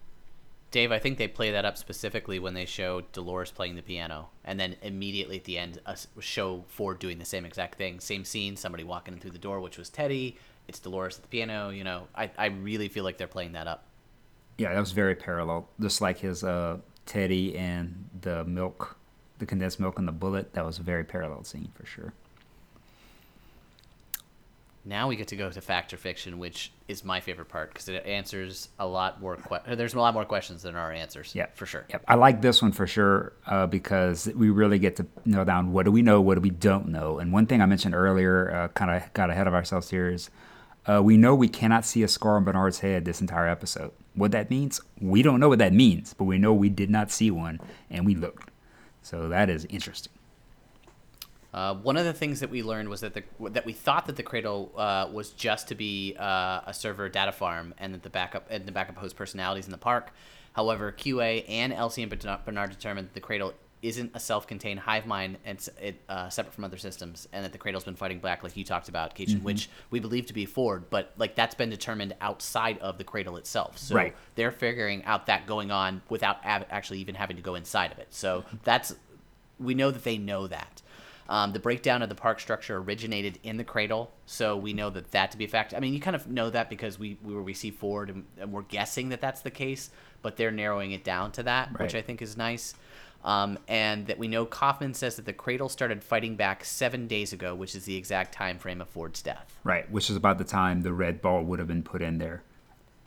Dave, I think they play that up specifically when they show Dolores playing the piano, and then immediately at the end, us show Ford doing the same exact thing. Same scene, somebody walking in through the door, which was Teddy. It's Dolores at the piano. You know, I, I really feel like they're playing that up. Yeah, that was very parallel. Just like his uh, Teddy and the milk, the condensed milk and the bullet. That was a very parallel scene for sure. now we get to go to fact or fiction, which is my favorite part because it answers a lot more. Que- there's a lot more questions than our answers. Yeah, for sure. Yep. I like this one for sure uh, because we really get to know down what do we know, what do we don't know. And one thing I mentioned earlier, uh, kind of got ahead of ourselves here, is uh, we know we cannot see a scar on Bernard's head this entire episode. What that means, we don't know what that means, but we know we did not see one, and we looked. So that is interesting. Uh, one of the things that we learned was that the that we thought that the cradle uh, was just to be uh, a server data farm, and that the backup and the backup host personalities in the park. However, QA and Elsie and Bernard determined that the cradle isn't a self-contained hive mind and it, uh, separate from other systems, and that the cradle's been fighting back, like you talked about, Cajun, mm-hmm. which we believe to be Ford, but like that's been determined outside of the cradle itself. So right. they're figuring out that going on without ab- actually even having to go inside of it. So that's we know that they know that. Um, the breakdown of the park structure originated in the cradle, so we know that that to be a fact. I mean, you kind of know that because we we, we see Ford and, and, we're guessing that that's the case, but they're narrowing it down to that, right. which I think is nice. Um, and that we know Kaufman says that the cradle started fighting back seven days ago, which is the exact time frame of Ford's death. Right, which is about the time the red ball would have been put in there.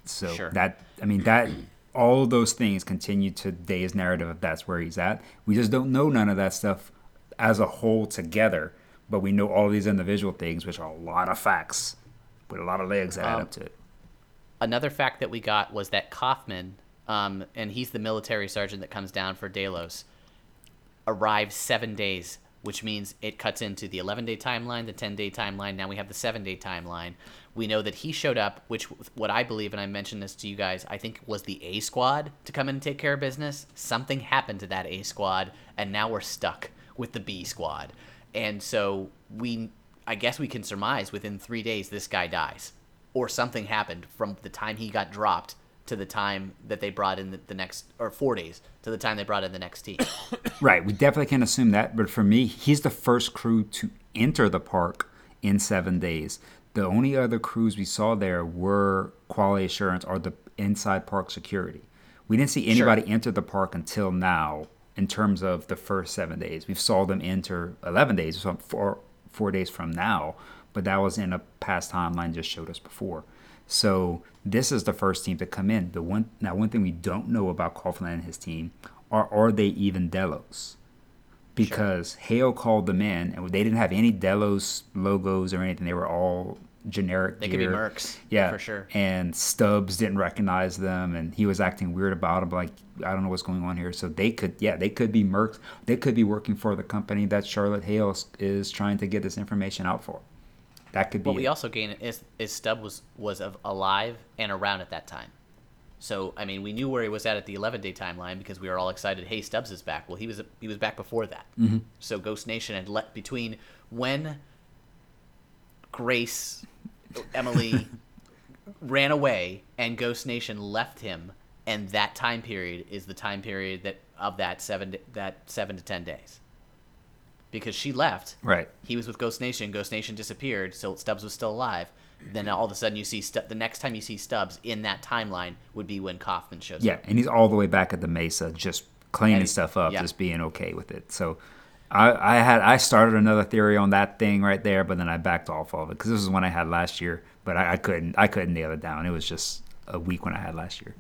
So sure. that I mean that all those things continue to today's narrative if that's where he's at. We just don't know none of that stuff as a whole together, but we know all these individual things, which are a lot of facts with a lot of legs that um, add up to it. Another fact that we got was that Kaufman, um, and he's the military sergeant that comes down for Delos, arrives seven days, which means it cuts into the 11 day timeline, the 10 day timeline. Now we have the seven day timeline. We know that he showed up, which what I believe, and I mentioned this to you guys, I think was the A squad to come in and take care of business. Something happened to that A squad, and now we're stuck with the B squad. And so we, I guess we can surmise within three days this guy dies, or something happened from the time he got dropped to the time that they brought in the, the next, or four days to the time they brought in the next team. right. We definitely can assume that. But for me, he's the first crew to enter the park in seven days. The only other crews we saw there were quality assurance or the inside park security. We didn't see anybody sure. enter the park until now in terms of the first seven days. We saw them enter 11 days, so four, four days from now, but that was in a past timeline just showed us before. So this is the first team to come in. The one now one thing we don't know about Kaufman and his team are are they even Delos? Because sure. Hale called them in and they didn't have any Delos logos or anything. They were all generic. They gear. could be mercs. Yeah, for sure. And Stubbs didn't recognize them, and he was acting weird about them. Like I don't know what's going on here. So they could, yeah, they could be mercs. They could be working for the company that Charlotte Hale is trying to get this information out for. That could be. What we also gain is is Stubbs was was alive and around at that time. So I mean, we knew where he was at at the 11 day timeline because we were all excited. Hey, Stubbs is back. Well, he was he was back before that. Mm-hmm. So Ghost Nation had let between when Grace, Emily ran away, and Ghost Nation left him, and that time period is the time period that of that seven that seven to ten days. Because she left, right? He was with Ghost Nation. Ghost Nation disappeared, so Stubbs was still alive. Then all of a sudden, you see Stu- the next time you see Stubbs in that timeline would be when Kaufman shows yeah, up. Yeah, and he's all the way back at the Mesa, just cleaning stuff up, yeah. just being okay with it. So I, I had I started another theory on that thing right there, but then I backed off of it because this is one I had last year, but I, I couldn't I couldn't nail it down. It was just a week when I had last year.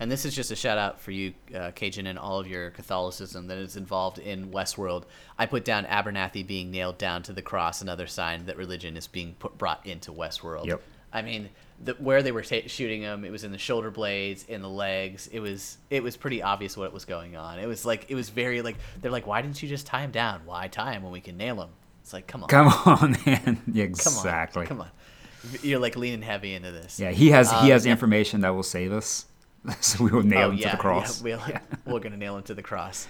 And this is just a shout out for you, uh, Cajun, and all of your Catholicism that is involved in Westworld. I put down Abernathy being nailed down to the cross, another sign that religion is being put, brought into Westworld. Yep. I mean, the, where they were ta- shooting him, it was in the shoulder blades, in the legs. It was it was pretty obvious what was going on. It was like it was very like they're like, why didn't you just tie him down? Why tie him when we can nail him? It's like, come on, come on, man. Yeah, exactly. Come on, come on. You're like leaning heavy into this. Yeah, he has um, he has information that will save us, so we will nail oh, him yeah, to the cross. Yeah, we'll, yeah. we're gonna nail him to the cross.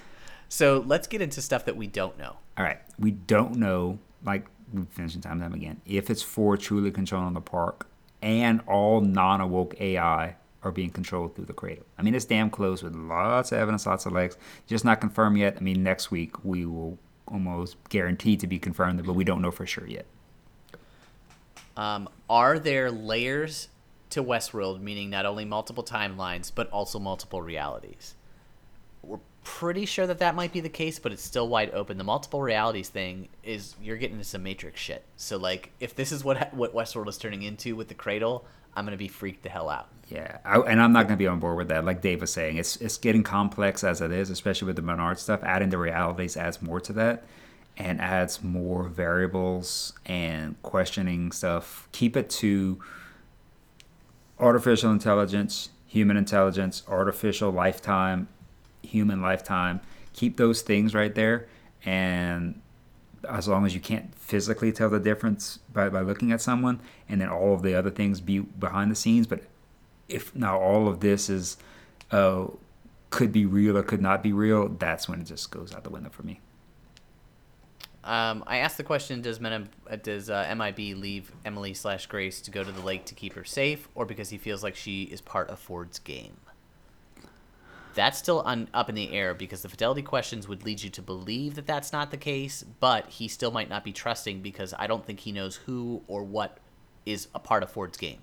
So let's get into stuff that we don't know. All right, we don't know. Like we've mentioned time and time again, if it's for truly controlling the park and all non awoke AI are being controlled through the cradle. I mean, it's damn close with lots of evidence, lots of legs. Just not confirmed yet. I mean, next week we will almost guarantee to be confirmed, but we don't know for sure yet. Um, are there layers to Westworld, meaning not only multiple timelines, but also multiple realities? We're pretty sure that that might be the case, but it's still wide open. The multiple realities thing is you're getting into some Matrix shit. So like, if this is what what Westworld is turning into with the cradle, I'm gonna be freaked the hell out. Yeah, I, and I'm not going to be on board with that. Like Dave was saying, it's it's getting complex as it is, especially with the Bernard stuff. Adding the realities adds more to that, and adds more variables and questioning stuff. Keep it to artificial intelligence, human intelligence, artificial lifetime, human lifetime. Keep those things right there, and as long as you can't physically tell the difference by, by looking at someone, and then all of the other things be behind the scenes, but if now all of this is uh, could be real or could not be real, that's when it just goes out the window for me. Um, I asked the question: Does Men, does uh, MIB leave Emily slash Grace to go to the lake to keep her safe, or because he feels like she is part of Ford's game? That's still un, up in the air because the fidelity questions would lead you to believe that that's not the case, but he still might not be trusting because I don't think he knows who or what is a part of Ford's game.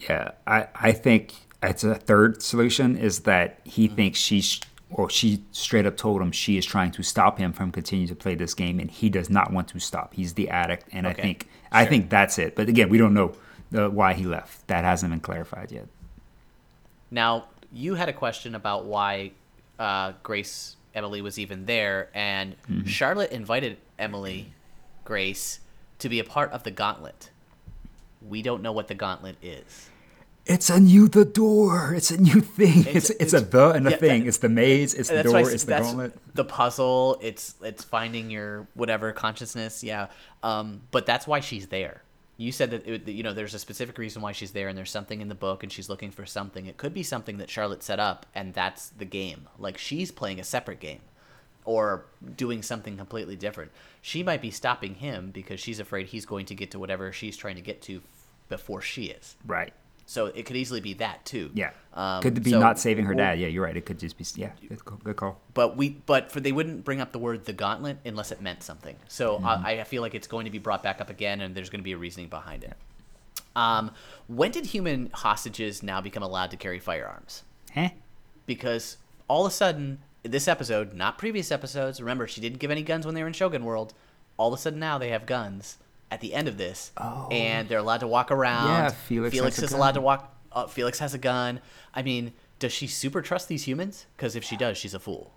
Yeah, I, I think it's a third solution is that he Mm-hmm. thinks she's or she straight up told him she is trying to stop him from continuing to play this game and he does not want to stop. He's the addict and I Okay, think I think that's it. But again, we don't know the, why he left. That hasn't been clarified yet. Now, you had a question about why uh, Grace Emily was even there, and Mm-hmm. Charlotte invited Emily Grace to be a part of the gauntlet. We don't know what the gauntlet is. It's a new the door. It's a new thing. It's it's, a the and a yeah, thing. that- it's the maze. It's the That's why I door. It's the gauntlet. the puzzle. It's it's finding your whatever consciousness. Yeah, um, but that's why she's there. You said that, it, you know there's a specific reason why she's there, and there's something in the book, and she's looking for something. It could be something that Charlotte set up, and that's the game. Like she's playing a separate game, or doing something completely different. She might be stopping him because she's afraid he's going to get to whatever she's trying to get to before she is. Right. So it could easily be that too. Yeah. Um, could be so not saving her dad. Yeah, you're right. It could just be yeah. Good call. Good call. but we but for they wouldn't bring up the word the gauntlet unless it meant something so Mm-hmm. I, I feel like it's going to be brought back up again and there's going to be a reasoning behind it um, when did human hostages now become allowed to carry firearms Eh? because all of a sudden this episode not previous episodes remember she didn't give any guns when they were in shogun world all of a sudden now they have guns at the end of this. And they're allowed to walk around. Yeah, Felix has a is allowed to walk uh, felix has a gun. I mean does she super trust these humans? Because if she does she's a fool.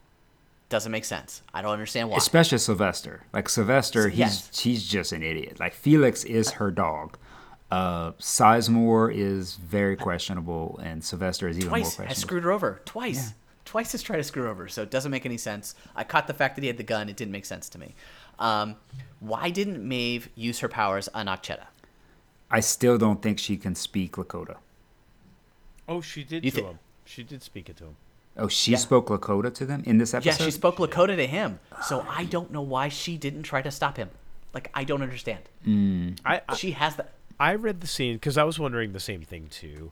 Doesn't make sense. I don't understand why. Especially Sylvester. Like Sylvester, he's Yes. he's just an idiot. Like Felix is her dog. Uh, Sizemore is very questionable, and Sylvester is even more twice. Has questionable. screwed her over. Twice. Twice has tried to screw her over so it doesn't make any sense. I caught the fact that he had the gun. It didn't make sense to me um, why didn't Maeve use her powers on Akecheta? I still don't think she can speak Lakota. Oh, she did You to thi- him. She did speak it to him. Oh, she spoke Lakota to them in this episode. Yeah, she spoke Lakota to him. So I don't know why she didn't try to stop him. Like I don't understand. I I, She has that. I read the scene because I was wondering the same thing too.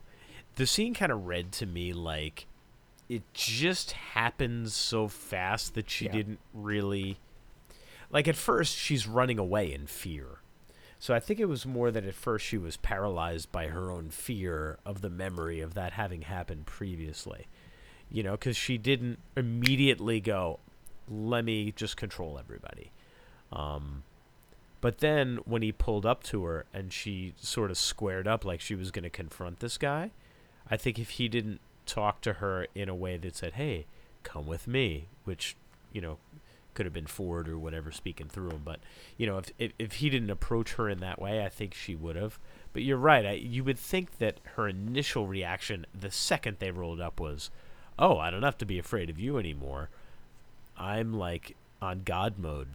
The scene kind of read to me like it just happens so fast that she Yeah. didn't really like at first she's running away in fear. So I think it was more that at first she was paralyzed by her own fear of the memory of that having happened previously. You know, cuz she didn't immediately go, "Let me just control everybody." Um but then when he pulled up to her and she sort of squared up like she was going to confront this guy, I think if he didn't talk to her in a way that said, "Hey, come with me," which, you know, could have been Ford or whatever speaking through him, but you know, if if, if he didn't approach her in that way, I think she would have. But you're right. I, you would think that her initial reaction the second they rolled up was, "Oh, I don't have to be afraid of you anymore. I'm like on God mode."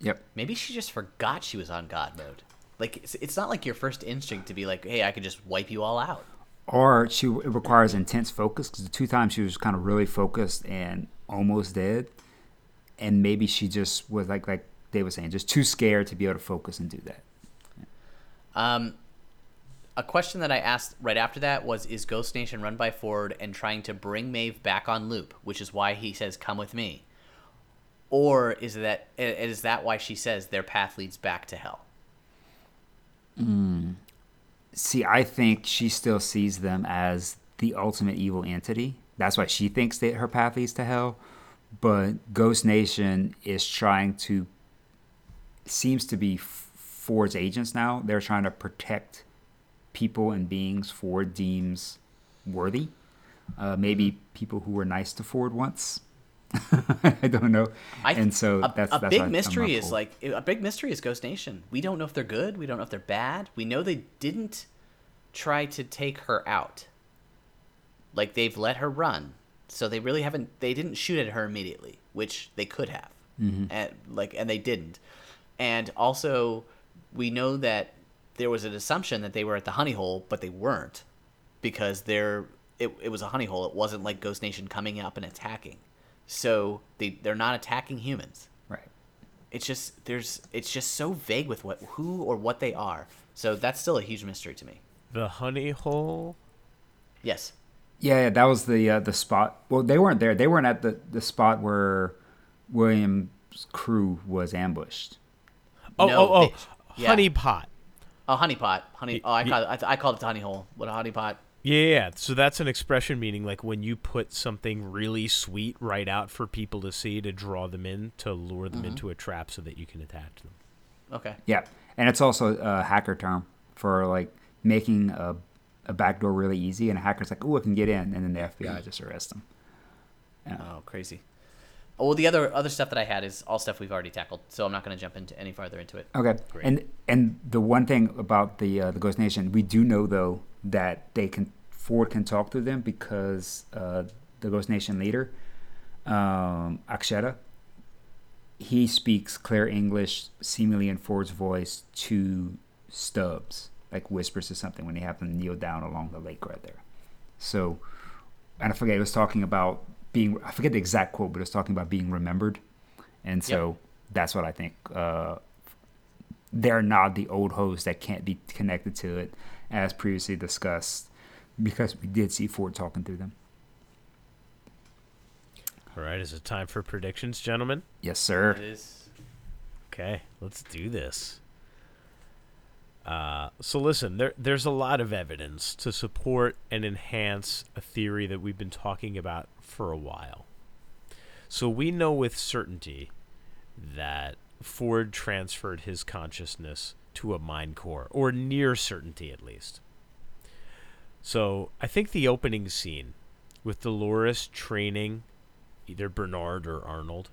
Yep. Maybe she just forgot she was on God mode. Like it's, it's not like your first instinct to be like, "Hey, I could just wipe you all out." Or she it requires intense focus because the two times she was kind of really focused and almost dead, and maybe she just was like like Dave was saying, just too scared to be able to focus and do that. Um, a question that I asked right after that was: Is Ghost Nation run by Ford and trying to bring Maeve back on loop, which is why he says, "Come with me," or is that is that why she says their path leads back to hell? See, I think she still sees them as the ultimate evil entity, that's why she thinks that her path leads to hell. But Ghost Nation is trying to seems to be Ford's agents now. They're trying to protect people and beings Ford deems worthy. Uh, maybe people who were nice to Ford once. I don't know. I, and so a, that's a that's big mystery is like a big mystery is Ghost Nation. We don't know if they're good. We don't know if they're bad. We know they didn't try to take her out. Like they've let her run, so they really haven't. They didn't shoot at her immediately, which they could have, mm-hmm. and like and they didn't. And also, we know that there was an assumption that they were at the honey hole, but they weren't, because they're it, it was a honey hole. It wasn't like Ghost Nation coming up and attacking. So they they're not attacking humans. Right. It's just there's it's just so vague with what who or what they are. So that's still a huge mystery to me. The honey hole. Yes. Yeah, yeah that was the uh, the spot. Well, they weren't there. They weren't at the the spot where William's crew was ambushed. Oh, no, oh, oh, they, yeah. honey pot. Oh, honey pot. Honey. Oh, I call it, I, I called it the honey hole. What a honey pot. Yeah, yeah. So that's an expression meaning like when you put something really sweet right out for people to see to draw them in to lure them mm-hmm. into a trap so that you can attach them. Okay. Yeah, and it's also a hacker term for like making a, a backdoor really easy, and a hacker's like, "Oh, I can get in," and then the FBI just arrests them. Yeah. Oh, crazy. Well, the other other stuff that I had is all stuff we've already tackled, so I'm not going to jump into any farther into it. Okay. Great. And and the one thing about the uh, the Ghost Nation, we do know though that they can Ford can talk to them because uh, the Ghost Nation leader, um, Akecheta, he speaks clear English, seemingly in Ford's voice, to Stubbs, like whispers or something when they have to kneel down along the lake right there. So, and I forget, it was talking about being, I forget the exact quote, but it was talking about being remembered. And so yep. that's what I think. Uh, they're not the old hosts that can't be connected to it, as previously discussed because we did see Ford talking through them. All right, is it time for predictions, gentlemen? Yes, sir. It is. Okay, let's do this. So listen, there there's a lot of evidence to support and enhance a theory that we've been talking about for a while. So we know with certainty that Ford transferred his consciousness to a mind core, or near certainty at least. So I think the opening scene with Dolores training either Bernard or Arnold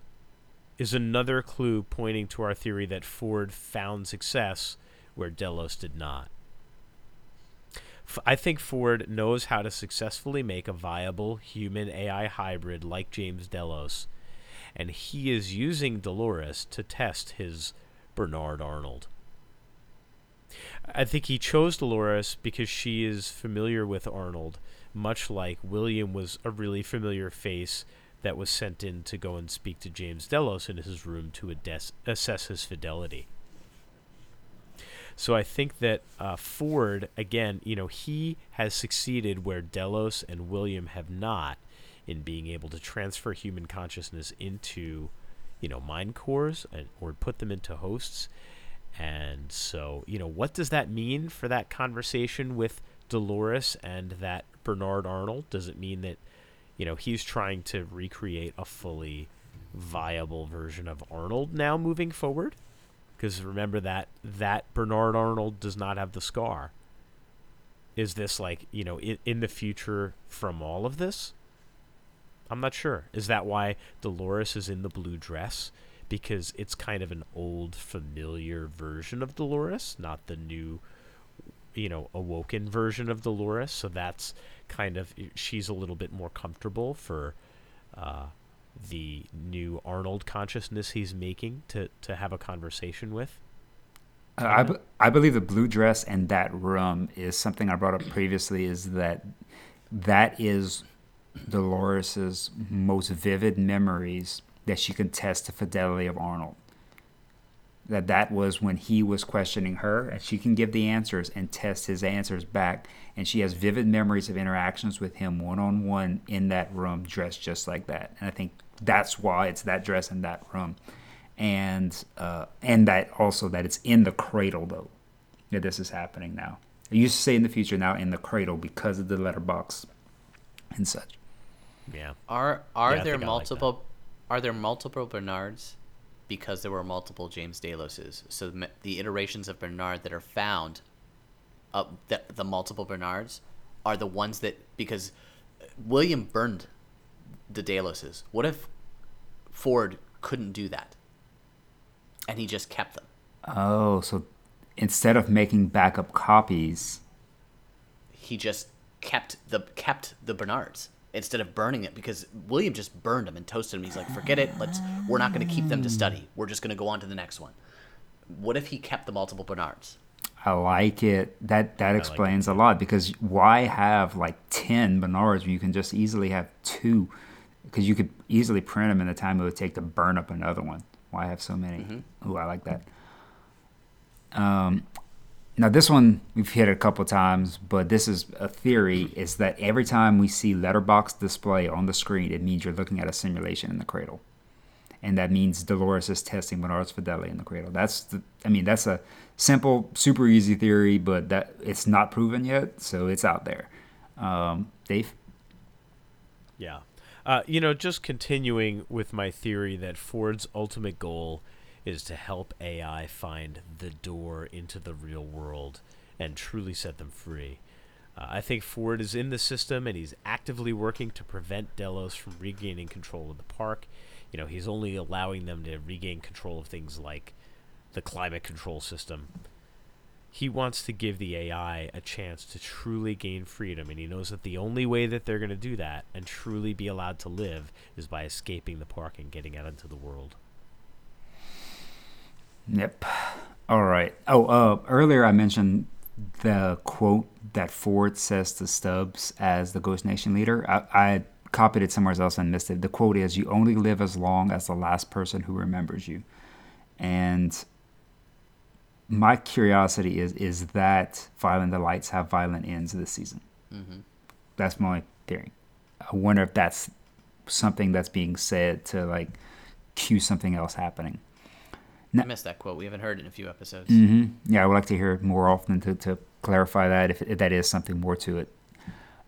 is another clue pointing to our theory that Ford found success where Delos did not. I think Ford knows how to successfully make a viable human AI hybrid like James Delos, and he is using Dolores to test his Bernard Arnold. I think he chose Dolores because she is familiar with Arnold, much like William was a really familiar face that was sent in to go and speak to James Delos in his room to ades- assess his fidelity. So I think that uh, Ford, again, you know, he has succeeded where Delos and William have not in being able to transfer human consciousness into, you know, mind cores and, or put them into hosts. And so, you know, what does that mean for that conversation with Dolores and that Bernard Arnold? Does it mean that, you know, he's trying to recreate a fully viable version of Arnold now moving forward? Because remember that that Bernard Arnold does not have the scar. Is this like, you know, in, in the future from all of this? I'm not sure. Is that why Dolores is in the blue dress? because it's kind of an old familiar version of Dolores, not the new you know awoken version of Dolores. So that's kind of she's a little bit more comfortable for uh, the new Arnold consciousness he's making to to have a conversation with. Uh, I, b- I believe the blue dress and that room is something I brought up previously. Is that that is Dolores's most vivid memories that she could test the fidelity of Arnold. That that was when he was questioning her, and she can give the answers and test his answers back. And she has vivid memories of interactions with him one on one in that room, dressed just like that. And I think that's why it's that dress in that room, and uh, and that also that it's in the cradle though that this is happening now. I used to say in the future, now in the cradle because of the letterbox and such. Yeah. Are are Yeah, there think I like multiple are there multiple Bernards because there were multiple James Deloses? So the, the iterations of Bernard that are found up the, the multiple Bernards are the ones that because William burned the Deloses. What if Ford couldn't do that? And he just kept them. Oh, so instead of making backup copies, He just kept the kept the Bernards instead of burning it because William just burned them and toasted them. He's like, forget it. Let's. We're not going to keep them to study. We're just going to go on to the next one. What if he kept the multiple Bernards? I like it. That that like explains a lot because why have like ten Bernards when you can just easily have two? Because you could easily print them in the time it would take to burn up another one. Why have so many? Ooh, I like that. Um, now this one we've hit a couple times, but this is a theory: is that every time we see letterbox display on the screen, it means you're looking at a simulation in the cradle and that means Dolores is testing Bernard's fidelity in the cradle. That's the, I mean, that's a simple, super easy theory, but that it's not proven yet, so it's out there. Um, Dave, Yeah. Uh, you know, just continuing with my theory that Ford's ultimate goal is to help AI find the door into the real world and truly set them free. Uh, I think Ford is in the system and he's actively working to prevent Delos from regaining control of the park. You know, he's only allowing them to regain control of things like the climate control system. He wants to give the AI a chance to truly gain freedom, and he knows that the only way that they're going to do that and truly be allowed to live is by escaping the park and getting out into the world. Yep. All right. Oh, uh, earlier I mentioned the quote that Ford says to Stubbs as the Ghost Nation leader. I, I copied it somewhere else and missed it. The quote is, "You only live as long as the last person who remembers you," and my curiosity is is that violent delights have violent ends this season. That's my theory. I wonder if that's something that's being said to like cue something else happening. I missed that quote. We haven't heard it in a few episodes. mm-hmm. Yeah, I would like to hear it more often to, to clarify that if, if that is something more to it.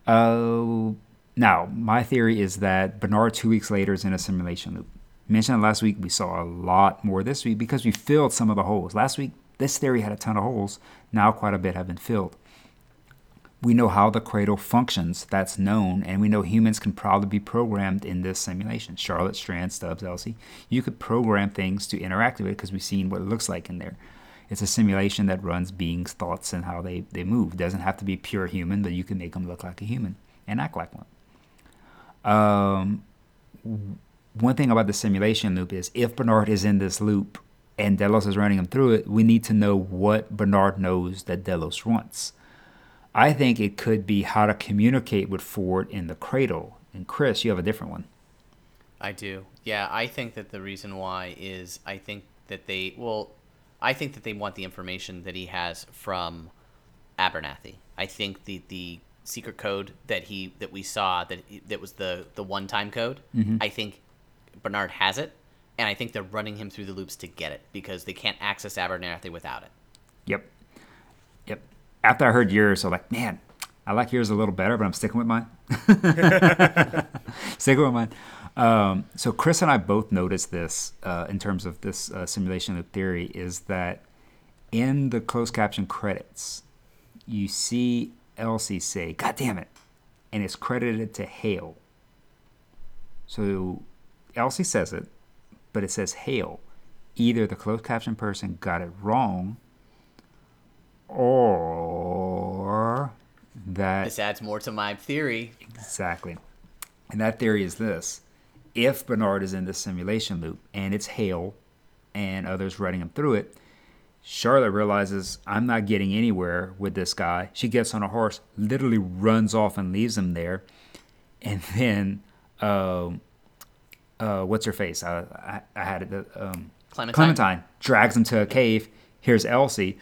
Uh, now, my theory is that Bernard two weeks later is in a simulation loop. Mentioned last week, we saw a lot more this week because we filled some of the holes. Last week, this theory had a ton of holes. Now, quite a bit have been filled. We know how the cradle functions, that's known, and we know humans can probably be programmed in this simulation. Charlotte, Strand, Stubbs, Elsie. You could program things to interact with it because we've seen what it looks like in there. It's a simulation that runs beings' thoughts and how they, they move. It doesn't have to be pure human, but you can make them look like a human and act like one. Um, one thing about the simulation loop is if Bernard is in this loop and Delos is running him through it, we need to know what Bernard knows that Delos wants. I think it could be how to communicate with Ford in the cradle. And Chris, you have a different one. I do. Yeah, I think that the reason why is I think that they well, I think that they want the information that he has from Abernathy. I think the the secret code that he that we saw that that was the the one time code. I think Bernard has it, and I think they're running him through the loops to get it because they can't access Abernathy without it. Yep. Yep. After I heard yours, I'm like, man, I like yours a little better, but I'm sticking with mine. sticking with mine. Um, so Chris and I both noticed this uh, in terms of this uh, simulation loop theory is that in the closed caption credits, you see Elsie say, God damn it. And it's credited to Hale. So Elsie says it, but it says Hale. Either the closed caption person got it wrong or that This adds more to my theory. Exactly. And that theory is this if Bernard is in this simulation loop and it's Hale and others running him through it, Charlotte realizes I'm not getting anywhere with this guy. She gets on a horse, literally runs off and leaves him there. And then, um, uh, what's her face? I, I, I had it. Um, Clementine. Clementine drags him to a cave. Here's Elsie,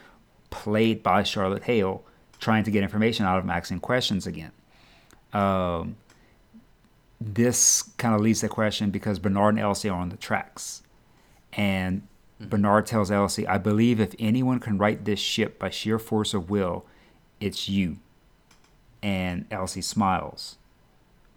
played by Charlotte Hale, trying to get information out of him, asking questions again. Um, this kind of leads to the question because Bernard and Elsie are on the tracks. And Bernard tells Elsie, I believe if anyone can right this ship by sheer force of will, it's you. And Elsie smiles.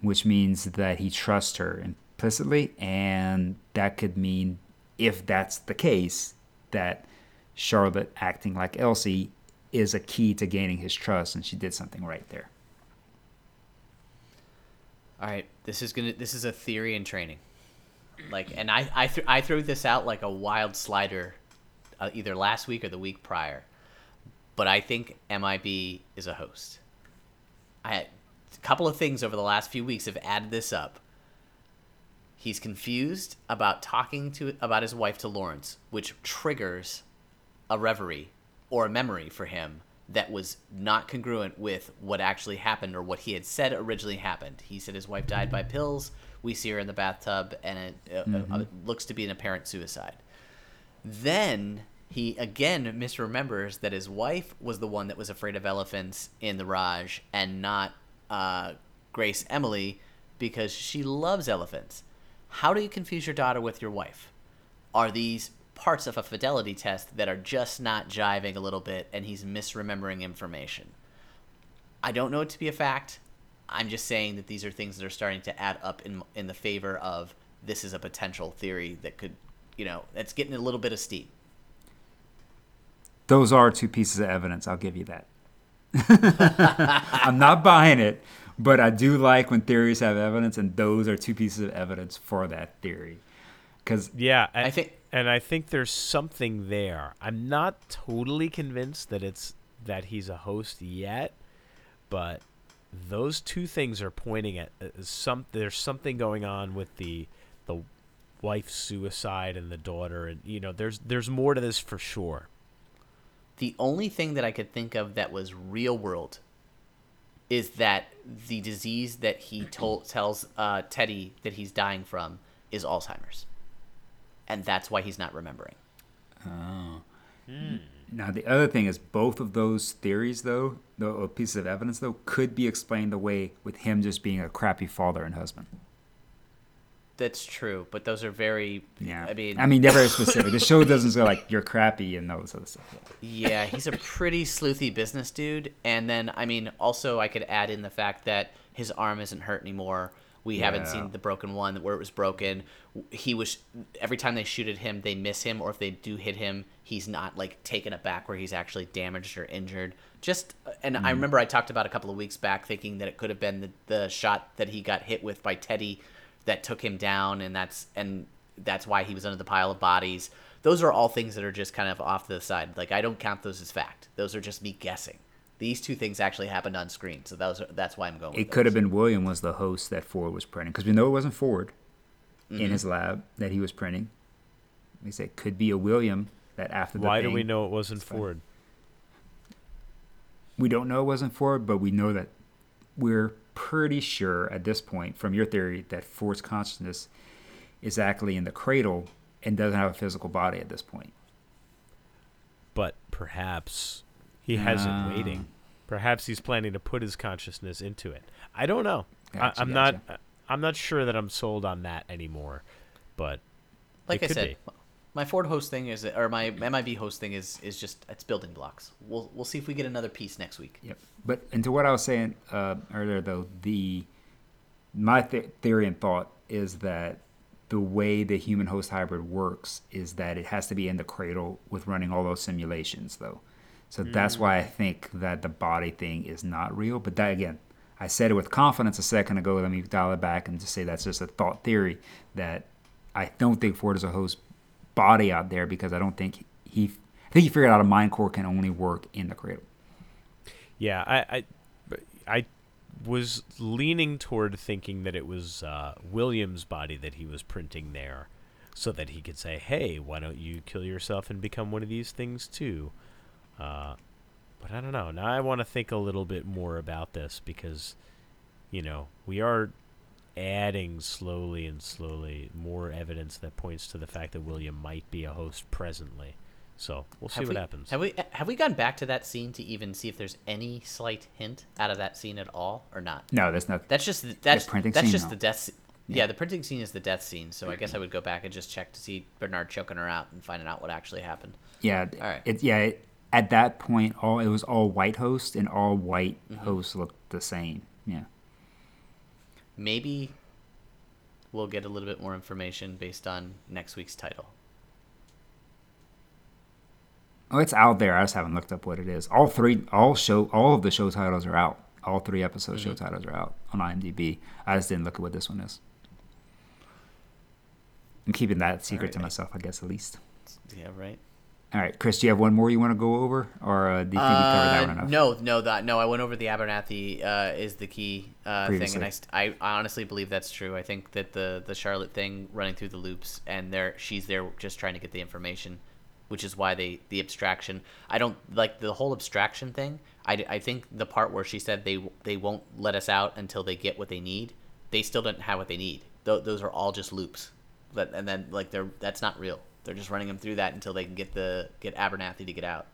which means that he trusts her implicitly, and that could mean, if that's the case, that Charlotte acting like Elsie is a key to gaining his trust, and she did something right there. All right, this is gonna. This is a theory in training. Like, and I I, th- I threw this out like a wild slider, uh, either last week or the week prior, but I think MIB is a host. I a couple of things over the last few weeks have added this up. He's confused about talking to about his wife to Lawrence, which triggers a reverie or a memory for him that was not congruent with what actually happened or what he had said originally happened. He said his wife died by pills. We see her in the bathtub, and it, uh, Mm-hmm. uh, looks to be an apparent suicide. Then he again misremembers that his wife was the one that was afraid of elephants in the Raj and not uh, Grace Emily because she loves elephants. How do you confuse your daughter with your wife? Are these parts of a fidelity test that are just not jiving a little bit and he's misremembering information? I don't know it to be a fact. I'm just saying that these are things that are starting to add up in in the favor of this is a potential theory that could, you know, it's getting a little bit of steam. Those are two pieces of evidence. I'll give you that. I'm not buying it, but I do like when theories have evidence, and those are two pieces of evidence for that theory. Because Yeah, I think- and I think there's something there. I'm not totally convinced that it's that he's a host yet, but those two things are pointing at uh, some. There's something going on with the the wife's suicide and the daughter, and you know, there's there's more to this for sure. The only thing that I could think of that was real world is that the disease that he told tells uh, Teddy that he's dying from is Alzheimer's, and that's why he's not remembering. Now the other thing is both of those theories, though, the or pieces of evidence, though, could be explained away with him just being a crappy father and husband. That's true, but those are very. Yeah, I mean, I mean, they're very specific. the show doesn't say like you're crappy and those other stuff. Yeah, he's a pretty sleuthy business dude. And then, I mean, also I could add in the fact that his arm isn't hurt anymore. We haven't seen the broken one where it was broken. He was every time they shoot at him, they miss him, or if they do hit him, he's not like taken aback where he's actually damaged or injured. Just and I hmm. remember I talked about a couple of weeks back thinking that it could have been the, the shot that he got hit with by Teddy that took him down, and that's and that's why he was under the pile of bodies. Those are all things that are just kind of off to the side. Like I don't count those as fact. Those are just me guessing. These two things actually happened on screen, so those are, that's why I'm going. It with could have been William was the host that Ford was printing because we know it wasn't Ford Mm-hmm. in his lab that he was printing. They say it could be a William that after the Why do we know it wasn't. Ford? we don't know it wasn't Ford, but we know that we're pretty sure at this point from your theory that Ford's consciousness is actually in the cradle and doesn't have a physical body at this point. But perhaps he has Ah. it waiting. Perhaps he's planning to put his consciousness into it. I don't know. Gotcha, I, I'm gotcha. not. I'm not sure that I'm sold on that anymore. But like it I said, be. my Ford host thing is, or my MIB host thing is, is just it's building blocks. We'll we'll see if we get another piece next week. Yep. But into what I was saying uh, earlier, though, the my th- theory and thought is that the way the human host hybrid works is that it has to be in the cradle with running all those simulations, though. So that's why I think that the body thing is not real. But that again, I said it with confidence a second ago. Let me dial it back and just say that's just a thought theory that I don't think Ford is a host body out there because I don't think he. I think he figured out a mind core can only work in the cradle. yeah, I, I, I was leaning toward thinking that it was uh, William's body that he was printing there, so that he could say, "Hey, why don't you kill yourself and become one of these things too?" Uh, but I don't know. Now I want to think a little bit more about this because, you know, we are adding slowly and slowly more evidence that points to the fact that William might be a host presently. So we'll see Have what we, happens. Have we have we gone back to that scene to even see if there's any slight hint out of that scene at all or not? No, there's not. That's just the- that's printing that's scene, just no. the death. sce- Yeah. the printing scene is the death scene. So I guess I would go back and just check to see Bernard choking her out and finding out what actually happened. Yeah, All right. It, yeah, it, at that point, all it was all white hosts, and all white Mm-hmm. hosts looked the same. Yeah. maybe we'll get a little bit more information based on next week's title. Oh, it's out there. I just haven't looked up what it is. All three, all show, all of the show titles are out. All three episode show titles are out on IMDb. I just didn't look at what this one is. I'm keeping that secret to Alright. myself, I guess, at least. Yeah, right. All right, Chris, do you have one more you want to go over, or uh, do you think we covered that Uh, one enough? no, no, that no. I went over the Abernathy uh, is the key uh, thing, and I, st- I, I honestly believe that's true. I think that the the Charlotte thing running through the loops, and there she's there just trying to get the information, which is why they the abstraction. I don't like the whole abstraction thing. I, I think the part where she said they they won't let us out until they get what they need. They still don't have what they need. Th- those are all just loops, but and then like they're that's not real. They're just running them through that until they can get the get Abernathy to get out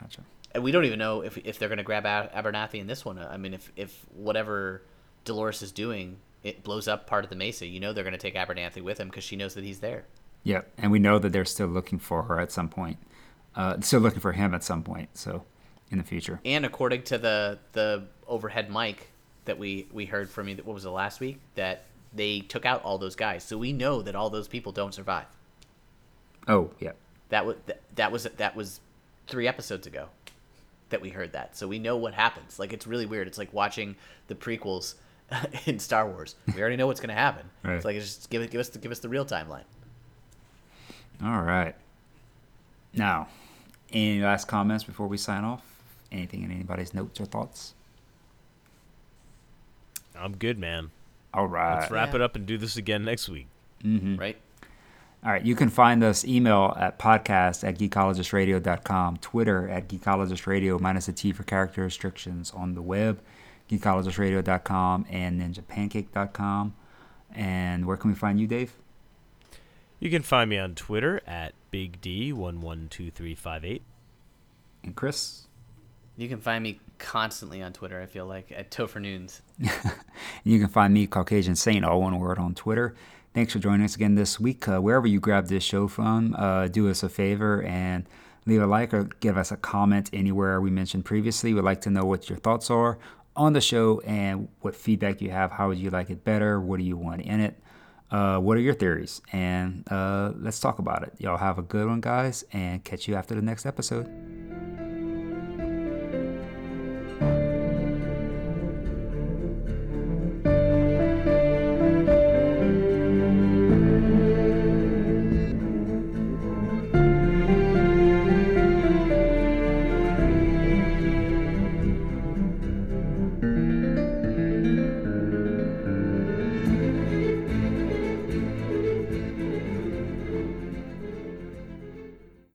Gotcha. and we don't even know if, if they're going to grab Abernathy in this one. I mean, if if whatever Dolores is doing, it blows up part of the Mesa, you know they're going to take Abernathy with him because she knows that he's there. Yep, and we know that they're still looking for her at some point. Uh, still looking for him at some point. So, in the future. And according to the the overhead mic that we we heard from you, what was it last week? That they took out all those guys, so we know that all those people don't survive. Oh, yeah. That was that, that was that was three episodes ago that we heard that. So we know what happens. Like it's really weird. It's like watching the prequels in Star Wars. We already know what's going to happen. Right. It's like just give it give us the, give us the real timeline. All right. Now, any last comments before we sign off? Anything in anybody's notes or thoughts? I'm good, man. All right. Let's wrap Yeah. it up and do this again next week. Mm-hmm. Right? All right. You can find us email at podcast at geekologistradio.com, Twitter at geekologistradio minus a T for character restrictions on the web, geekologistradio.com and ninjapancake.com. And where can we find you, Dave? You can find me on Twitter at Big D one one two three five eight. And Chris? You can find me constantly on Twitter. I feel like at Topher Noons. You can find me, Caucasian Saint, all one word on Twitter. Thanks for joining us again this week. Uh, wherever you grab this show from, uh, do us a favor and leave a like or give us a comment anywhere we mentioned previously. We'd like to know what your thoughts are on the show and what feedback you have. How would you like it better? What do you want in it? Uh, what are your theories? And uh, let's talk about it. Y'all have a good one, guys, and catch you after the next episode.